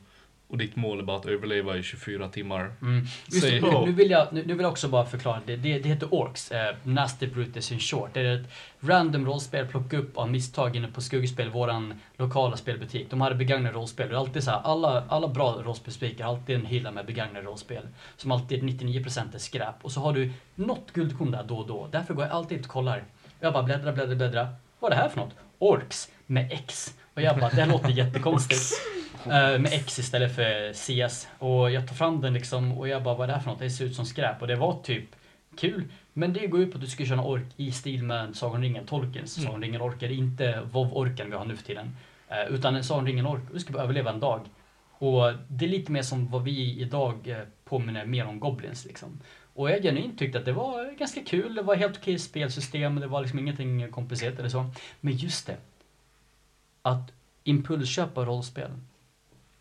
och ditt mål är bara att överleva i 24 timmar. Mm. Just det, nu, vill jag, nu, nu vill jag också bara förklara. Det, det, det heter Orks, eh, Nasty Brutus in short. Det är ett random rollspel plocka upp av misstag inne på Skuggspel, våran lokala spelbutik. De hade begagnade rollspel. Det är alltid så här, alla, alla bra rollspelsbutiker har alltid en hylla med begagnade rollspel. Som alltid 99% är skräp. Och så har du något guldkorn där då och då. Därför går jag alltid och kollar. Jag bara bläddrar, bläddrar, bläddrar. Vad är det här för något? Orks med X. Och jag bara, det låter jättekonstigt. Eh, med X istället för CS. Och jag tar fram den liksom och jag bara, vad är det här för något? Det ser ut som skräp. Och det var typ kul. Men det går ut på att du ska köra en ork i stil med Sagan ringen, Tolkiens Mm. Sagan om ringen-orker. Inte WoW-orken vi har nu för tiden. Eh, utan en Sagan om ringen-ork. Du ska bara överleva en dag. Och det är lite mer som vad vi idag eh, påminner mer om Goblins liksom. Och jag genuint tyckte att det var ganska kul. Det var helt okej spelsystem. Det var liksom ingenting komplicerat eller så. Men just det. Att impulsköpa rollspel.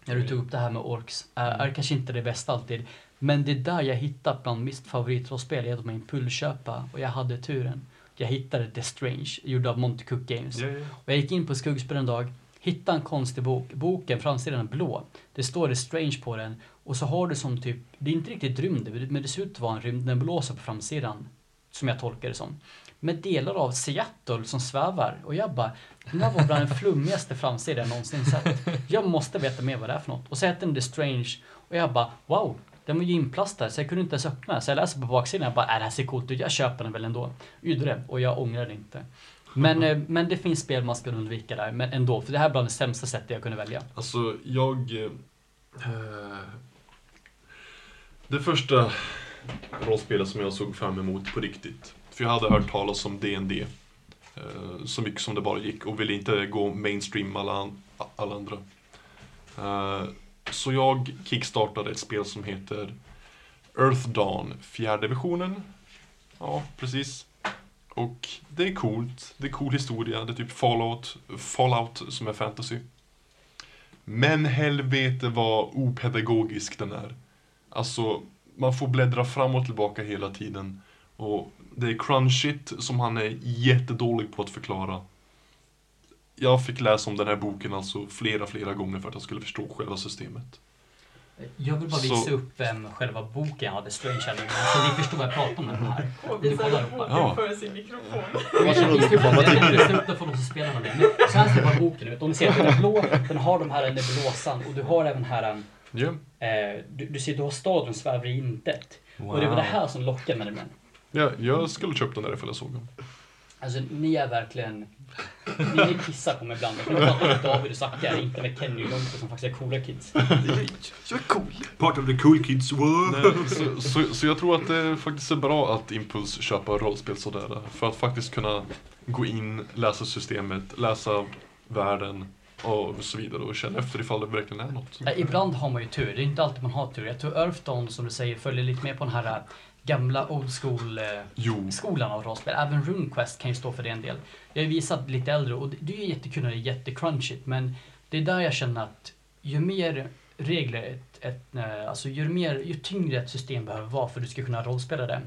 När du tog upp det här med Orks. Är, är kanske inte det bästa alltid. Men det är där jag hittat bland mitt favoritrollspel. Är att man impulsköpa. Och jag hade turen. Jag hittade The Strange. Gjord av Monty Cook Games. Ja, ja. Och jag gick in på Skuggspel en dag, hittade en konstig bok. Boken, framsidan är blå. Det står det Strange på den. Och så har du som typ, det är inte riktigt rymd, men det ser ut att vara en rymdnebulosa på framsidan. Som jag tolkar det som. Med delar av Seattle som svävar. Och jag bara, den här var bland den flummigaste framsidan jag någonsin sett. Jag måste veta mer vad det är för något. Och så hette den The Strange. Och jag bara, wow. Den var ju inplastad så jag kunde inte ens öppna. Så jag läser på baksidan och bara, äh, det här ser coolt ut. Jag köper den väl ändå. Gjorde det. Och jag ångrar det inte. Men, eh, men det finns spel man ska undvika där, men ändå. För det här är bland det sämsta sättet jag kunde välja. Alltså, jag... Eh, det första rollspelet som jag såg fram emot på riktigt. För jag hade hört talas om D&D eh, så mycket som det bara gick och ville inte gå mainstream alla, alla andra. Eh, så jag kickstartade ett spel som heter Earth Dawn, fjärde versionen. Ja, precis. Och det är coolt, det är cool historia, det är typ Fallout, Fallout som är fantasy. Men helvete vad opedagogisk den är. Alltså, man får bläddra fram och tillbaka hela tiden. Och det är crunchigt som han är jättedålig på att förklara. Jag fick läsa om den här boken alltså flera, flera gånger för att jag skulle förstå själva systemet. Jag vill bara visa Så- upp um, själva boken jag hade, Strange Animal, så ni förstår vad jag pratar om den här. Visar kollar upp boken Ja. för sin mikrofon. Varsågod, vad du? upp den för de som spelar med det. Men så här ser bara boken ut. Om ni ser, den är blå, den har de här nebulosan och du har även här en, Ja. eh, du, du ser, du har staden svävar i intet. Och det var det här som lockade med den. Ja, jag skulle köpt den där ifall jag såg den. Alltså ni är verkligen... Ni, ni pissar på mig ibland. Jag kan prata med David och Zacke, inte med Kenny och Jonte som faktiskt är coola kids. Så cool. Part of the cool kids world. Nej, så, så, så jag tror att det faktiskt är bra att Impuls köper rollspel sådär. För att faktiskt kunna gå in, läsa systemet, läsa världen och så vidare och känna efter ifall det verkligen är något. Ibland har man ju tur, det är inte alltid man har tur. Jag tror Earthdawn som du säger följer lite mer på den här gamla old school eh, skolan av rollspel. Även RuneQuest kan ju stå för det en del. Jag har ju visat lite äldre och det, det är jättekul och det är jättecrunchigt men det är där jag känner att ju mer regler, ett, ett, eh, alltså ju, mer, ju tyngre ett system behöver vara för att du ska kunna rollspela det.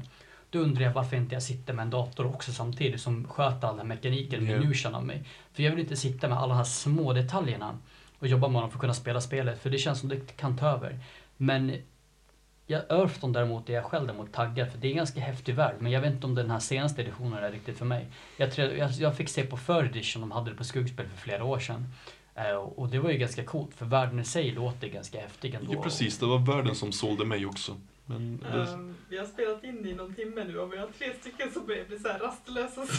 Då undrar jag varför inte jag sitter med en dator också samtidigt som sköter all den mekaniken, Ja. minusen av mig. För jag vill inte sitta med alla de här små detaljerna och jobba med dem för att kunna spela spelet, för det känns som det kan ta över. Men jag, Earthdawn däremot är jag själv däremot taggad för det är en ganska häftig värld. Men jag vet inte om den här senaste editionen är riktigt för mig. Jag, jag, jag fick se på för edition, de hade det på skuggspel för flera år sedan. Eh, och det var ju ganska coolt för världen i sig låter ganska häftig ändå. ja, precis. Det var världen som sålde mig också. Men det, Ehm, vi har spelat in i någon timme nu och vi har tre stycken som börjar bli så här rastlösa.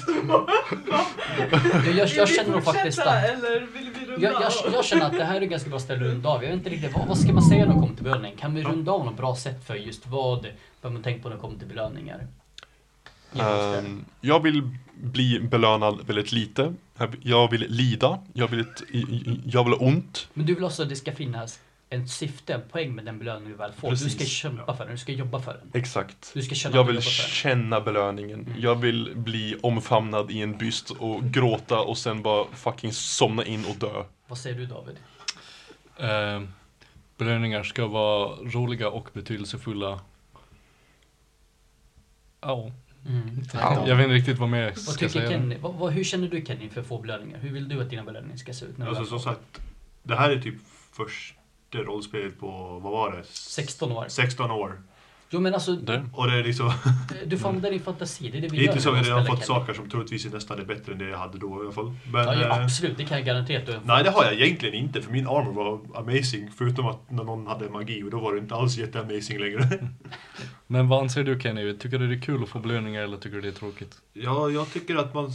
Jag, jag, jag känner nog faktiskt att eller vill vi runda jag, jag, jag känner att det här är ganska bra ställe att runda av. Jag vet inte riktigt, vad, vad ska man säga när det kommer till belöning? Kan vi runda av något bra sätt för just vad bör man tänka på när det kommer till belöningar? Ehm, jag vill bli belönad väldigt lite. Jag vill lida. Jag vill, ett, jag vill ha ont. Men du vill också att det ska finnas en syfte, en poäng med den belöning du väl får. Du ska Precis. kämpa för den, du ska jobba för den. Exakt. Du ska känna Jag vill känna belöningen. Jag vill bli omfamnad i en byst och gråta och sen bara fucking somna in och dö. Vad säger du David? Eh, belöningar ska vara roliga och betydelsefulla. Ja, Mm. jag vet inte riktigt vad mer jag Vad ska tycker säga. Kenny? Vad, vad, hur känner du Kenny för att få belöningar? Hur vill du att dina belöningar ska se ut? När Alltså som sagt, det här är typ första rollspelet på, vad var det? 16 år. 16 år. Jo men alltså, Det. Och det är liksom, du får använda din fantasi. Det är det vi det är gör inte så att jag har fått Kenny. saker som troligtvis är nästan är bättre än det jag hade då i alla fall. Men, Ja, ja, eh, absolut, det kan jag garantera att du har Nej, det har jag egentligen inte, för min armor var amazing. Förutom att när någon hade magi, och då var det inte alls jätteamazing längre. Men vad anser du Kenny? Tycker du det är kul att få belöningar eller tycker du det är tråkigt? ja, jag tycker att man...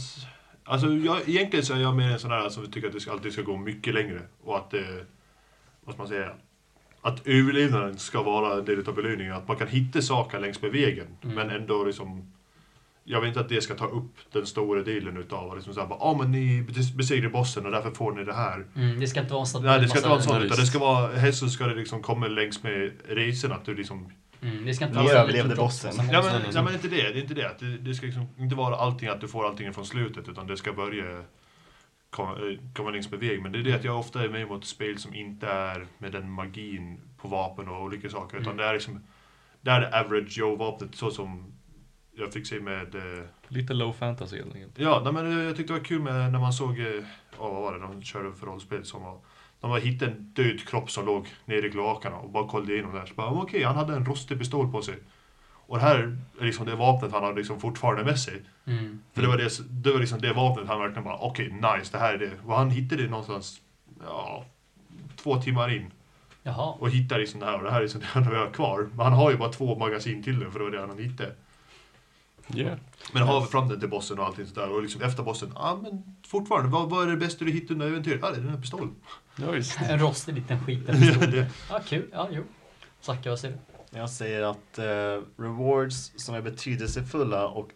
Alltså, jag, egentligen så är jag mer en sån här som tycker att det ska, alltid ska gå mycket längre. Och att, eh, vad ska man säga? Att överlevnaden ska vara en del av belöningen. Att man kan hitta saker längs med vägen, Mm. men ändå liksom... Jag vill inte att det ska ta upp den stora delen utav liksom såhär, ja men ni besegrade bossen och därför får ni det här. Mm, det ska inte vara sån Nej, det ska inte vara en massa- sån, Nej, utan det ska vara, helst så ska det liksom komma längs med resan, att du liksom... Mm, det ska inte vara överlevde bossen. Ja men, ja, men inte det, det är inte det. Det, det ska liksom inte vara allting att du får allting från slutet, utan det ska börja komma, eh, komma längs med väg. Men det är det att jag ofta är med mot spel som inte är med den magin på vapen och olika saker, utan Mm. det är liksom... Det är det average Joe-vapnet, så som jag fick se med... Eh, Lite low fantasy helt enkelt. Ja, nej, men jag tyckte det var kul med när man såg, eh, ja vad var det, de körde för rollspel som var, de var hittade en död kropp som låg nere i kloakerna och bara kollade igenom där. Så bara, okej, han hade en rostig pistol på sig. Och det här är liksom det vapnet han hade liksom fortfarande med sig. Mm. För det var, det, det var liksom det vapnet han verkligen bara, okej, nice, det här är det. Och han hittade det någonstans, ja, två timmar in. Jaha. Och hittade liksom det här och det här är liksom det han har kvar. Men han har ju bara två magasin till det för det var det han hittade. Yeah. Men har vi fram den till bossen och allting sådär och liksom efter bossen, ja ah, men fortfarande, vad, vad är det bästa du hittat under äventyret? Ja, det är den här pistolen. Ja. En rostig liten skit. Ja, det- Ja, kul. Ja, jo. Zacke, vad säger du? Jag säger att eh, rewards som är betydelsefulla och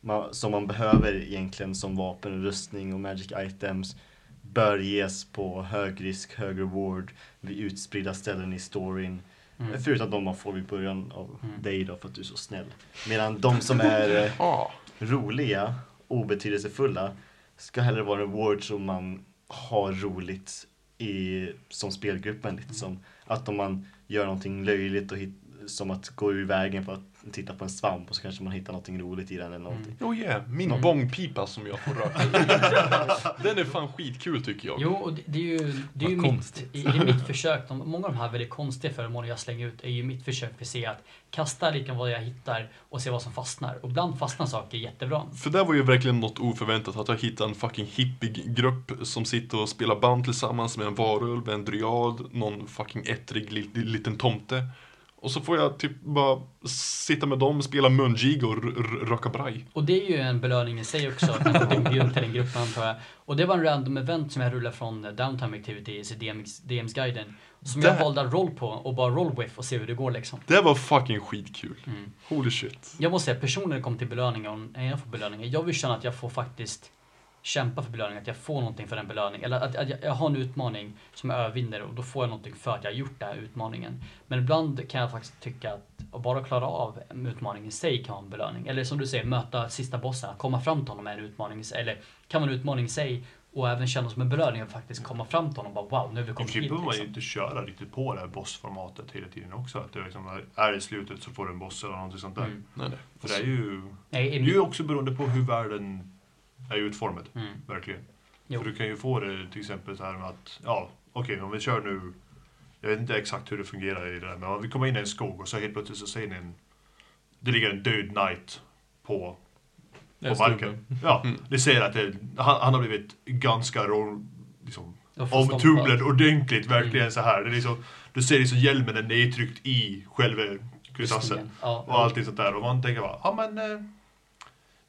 ma- som man behöver egentligen som vapen, rustning och magic items bör ges på hög risk, hög reward vid utspridda ställen i storyn. Mm. Förutom de man får vid början av Mm. dig då för att du är så snäll. Medan de som är, eh, Ah. roliga, obetydelsefulla ska hellre vara rewards om man har roligt i, som spelgruppen. Liksom. Att om man gör någonting löjligt och hit, som att gå ur vägen för att titta på en svamp och så kanske man hittar någonting roligt i den eller någonting. Oh yeah, min Mm. bångpipa som jag får röka Den är fan skitkul tycker jag. Jo, och det, det är ju, det är ju mitt, i, det är mitt försök. De, många av de här väldigt konstiga föremålen jag slänger ut är ju mitt försök för att se att kasta lite vad jag hittar och se vad som fastnar. Och ibland fastnar saker jättebra. För det var ju verkligen något oförväntat att jag hittade en fucking hippig grupp som sitter och spelar band tillsammans med en varulv, en dryad, någon fucking ettrig li- liten tomte. Och så får jag typ bara sitta med dem, spela mungiga och röka braj. Och det är ju en belöning i sig också, att får inbjuden till den gruppen antar jag. Och det var en random event som jag rullade från eh, Downtime Activities i DMs, DMs guiden. Som jag Där. valde att roll på och bara roll with och se hur det går liksom. Det var fucking skitkul. Mm. Holy shit. Jag måste säga personligen det kommer till belöningar, och när jag får belöningar, jag vill känna att jag får faktiskt kämpa för belöning, att jag får någonting för den belöningen. Eller att, att jag, jag har en utmaning som jag övervinner och då får jag någonting för att jag har gjort den här utmaningen. Men ibland kan jag faktiskt tycka att att bara klara av en utmaning i sig kan vara en belöning. Eller som du säger, möta sista bossen, att komma fram till honom är en utmaning. Eller kan vara en utmaning i sig och även känna som en belöning att faktiskt komma fram till honom och bara wow, nu har vi kommit hit. behöver man ju Liksom. inte köra riktigt på det här bossformatet hela tiden också. Att det är liksom, är det i slutet så får du en boss eller någonting sånt där. Mm. Nej, nej. För det är ju, Nej, det är ju också beroende på hur världen är utformad. Mm. Verkligen. Jo. För du kan ju få det till exempel så här med att, ja, okej om vi kör nu, jag vet inte exakt hur det fungerar i det där, men om vi kommer in i en skog och så helt plötsligt så ser ni en, det ligger en död knight på, på marken. Ja, Mm. det ser att det, han, han har blivit ganska liksom, omtumlad ordentligt, verkligen Mm. så här. Det är liksom, du ser liksom hjälmen är nedtryckt i själva krystassen. Ja. Och allting sånt där. Och man tänker bara, ja men eh,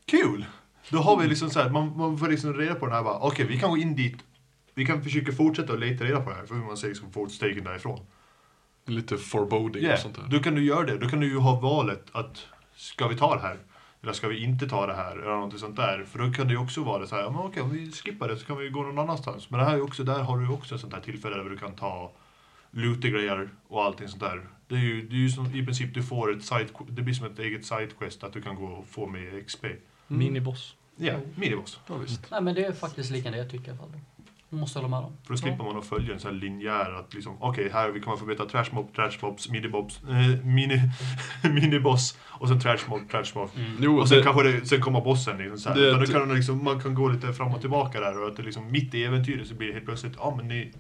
kul! Då har vi liksom så här, man, man får liksom reda på den här bara, okej vi kan gå in dit, vi kan försöka fortsätta att leta reda på det här, för hur man ser liksom fotstegen därifrån. Lite foreboding Yeah, och sånt där. då kan du göra det, då kan du ju ha valet att, ska vi ta det här? Eller ska vi inte ta det här? Eller någonting sånt där. För då kan det ju också vara så här, men okej om vi skippar det så kan vi gå någon annanstans. Men det här är också, där har du också ett sånt här tillfälle där du kan ta loot-grejer och allting sånt där. Det är ju, det är ju som, i princip du får ett side, det blir som ett eget sidequest att du kan gå och få med XP. Miniboss. Ja, miniboss. Ja, visst. Nej men det är faktiskt lika det jag tycker i alla fall. Jag måste hålla med dem. För då slipper man att följa en sån här linjär att liksom, okej här vi kommer få veta trash mob, trash mobs, minibobs, eh, mini, miniboss och sen trash mob, trash mob. Mm. Jo, Och sen det, kanske det, sen kommer bossen liksom så här. Det- då kan man, liksom, man kan gå lite fram och tillbaka där och att det liksom mitt i äventyret så blir det helt plötsligt, ja men ni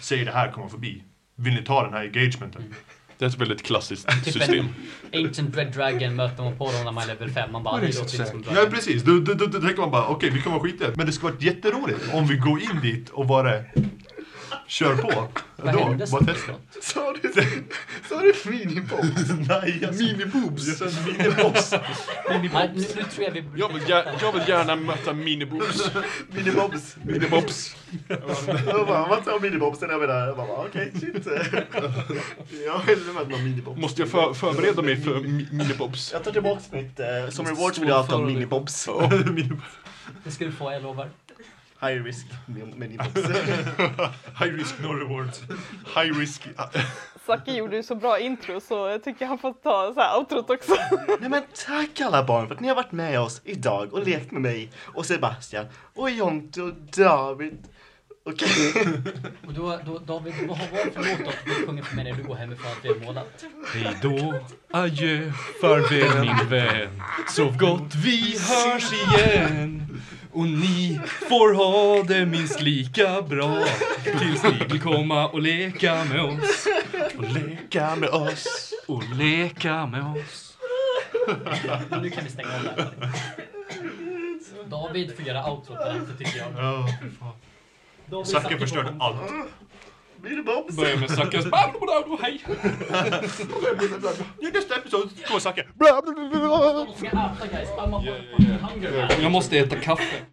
säger det här kommer förbi. Vill ni ta den här engagementen? Mm. Det är ett väldigt klassiskt Typ system. Ancient Red Dragon möter man på dem när man är level 5. Man bara, det låter som inte som säger? Ja Dragon. precis, då, då, då, då tänker man bara okej vi kommer skita i det. Men det skulle varit jätteroligt om vi går in dit och bara kör på. Vad Då, hände bara sen? testa. Sa du, sa du minibobs? Nej, jag sa Miniboobs! Jag sa miniboss. Nej, nu, nu tror jag vi... Jag vill, gär, jag vill gärna möta minibobs. minibobs. Minibobs. Jag bara, vad sa minibobsen? Jag menar, jag bara, okej, shit. Jag hellre med någon minibobs. Måste jag för, förbereda mig för mi- minibobs? Jag tar tillbaka mitt, eh, som reward vill jag ha Stålförare. minibobs. Det ska du få, jag lovar. High risk minibobs. High risk no rewards. High risk. Zacke gjorde ju så bra intro så jag tycker han får ta så här outrot också. Nej men tack alla barn för att ni har varit med oss idag och lekt med mig och Sebastian och Jonte och David. Okej. Och då, då, David, vad har varit för låt att du sjunger för mig när du går hemifrån att vi har målat? Hej då, adjö, farväl min vän. Sov gott, vi hörs igen. Och ni får ha det minst lika bra tills ni vill komma och leka med oss. Och leka med oss. Och leka med oss. Nu kan vi stänga av där. David får göra outrot där ute tycker jag. Ja, David Zacke förstörde igång. Allt. Minibobs. Börjar med Zackas hej. Your next episode, go Zacke. De ska äta guys. I'm a fucking hunger man. Jag måste äta kaffe.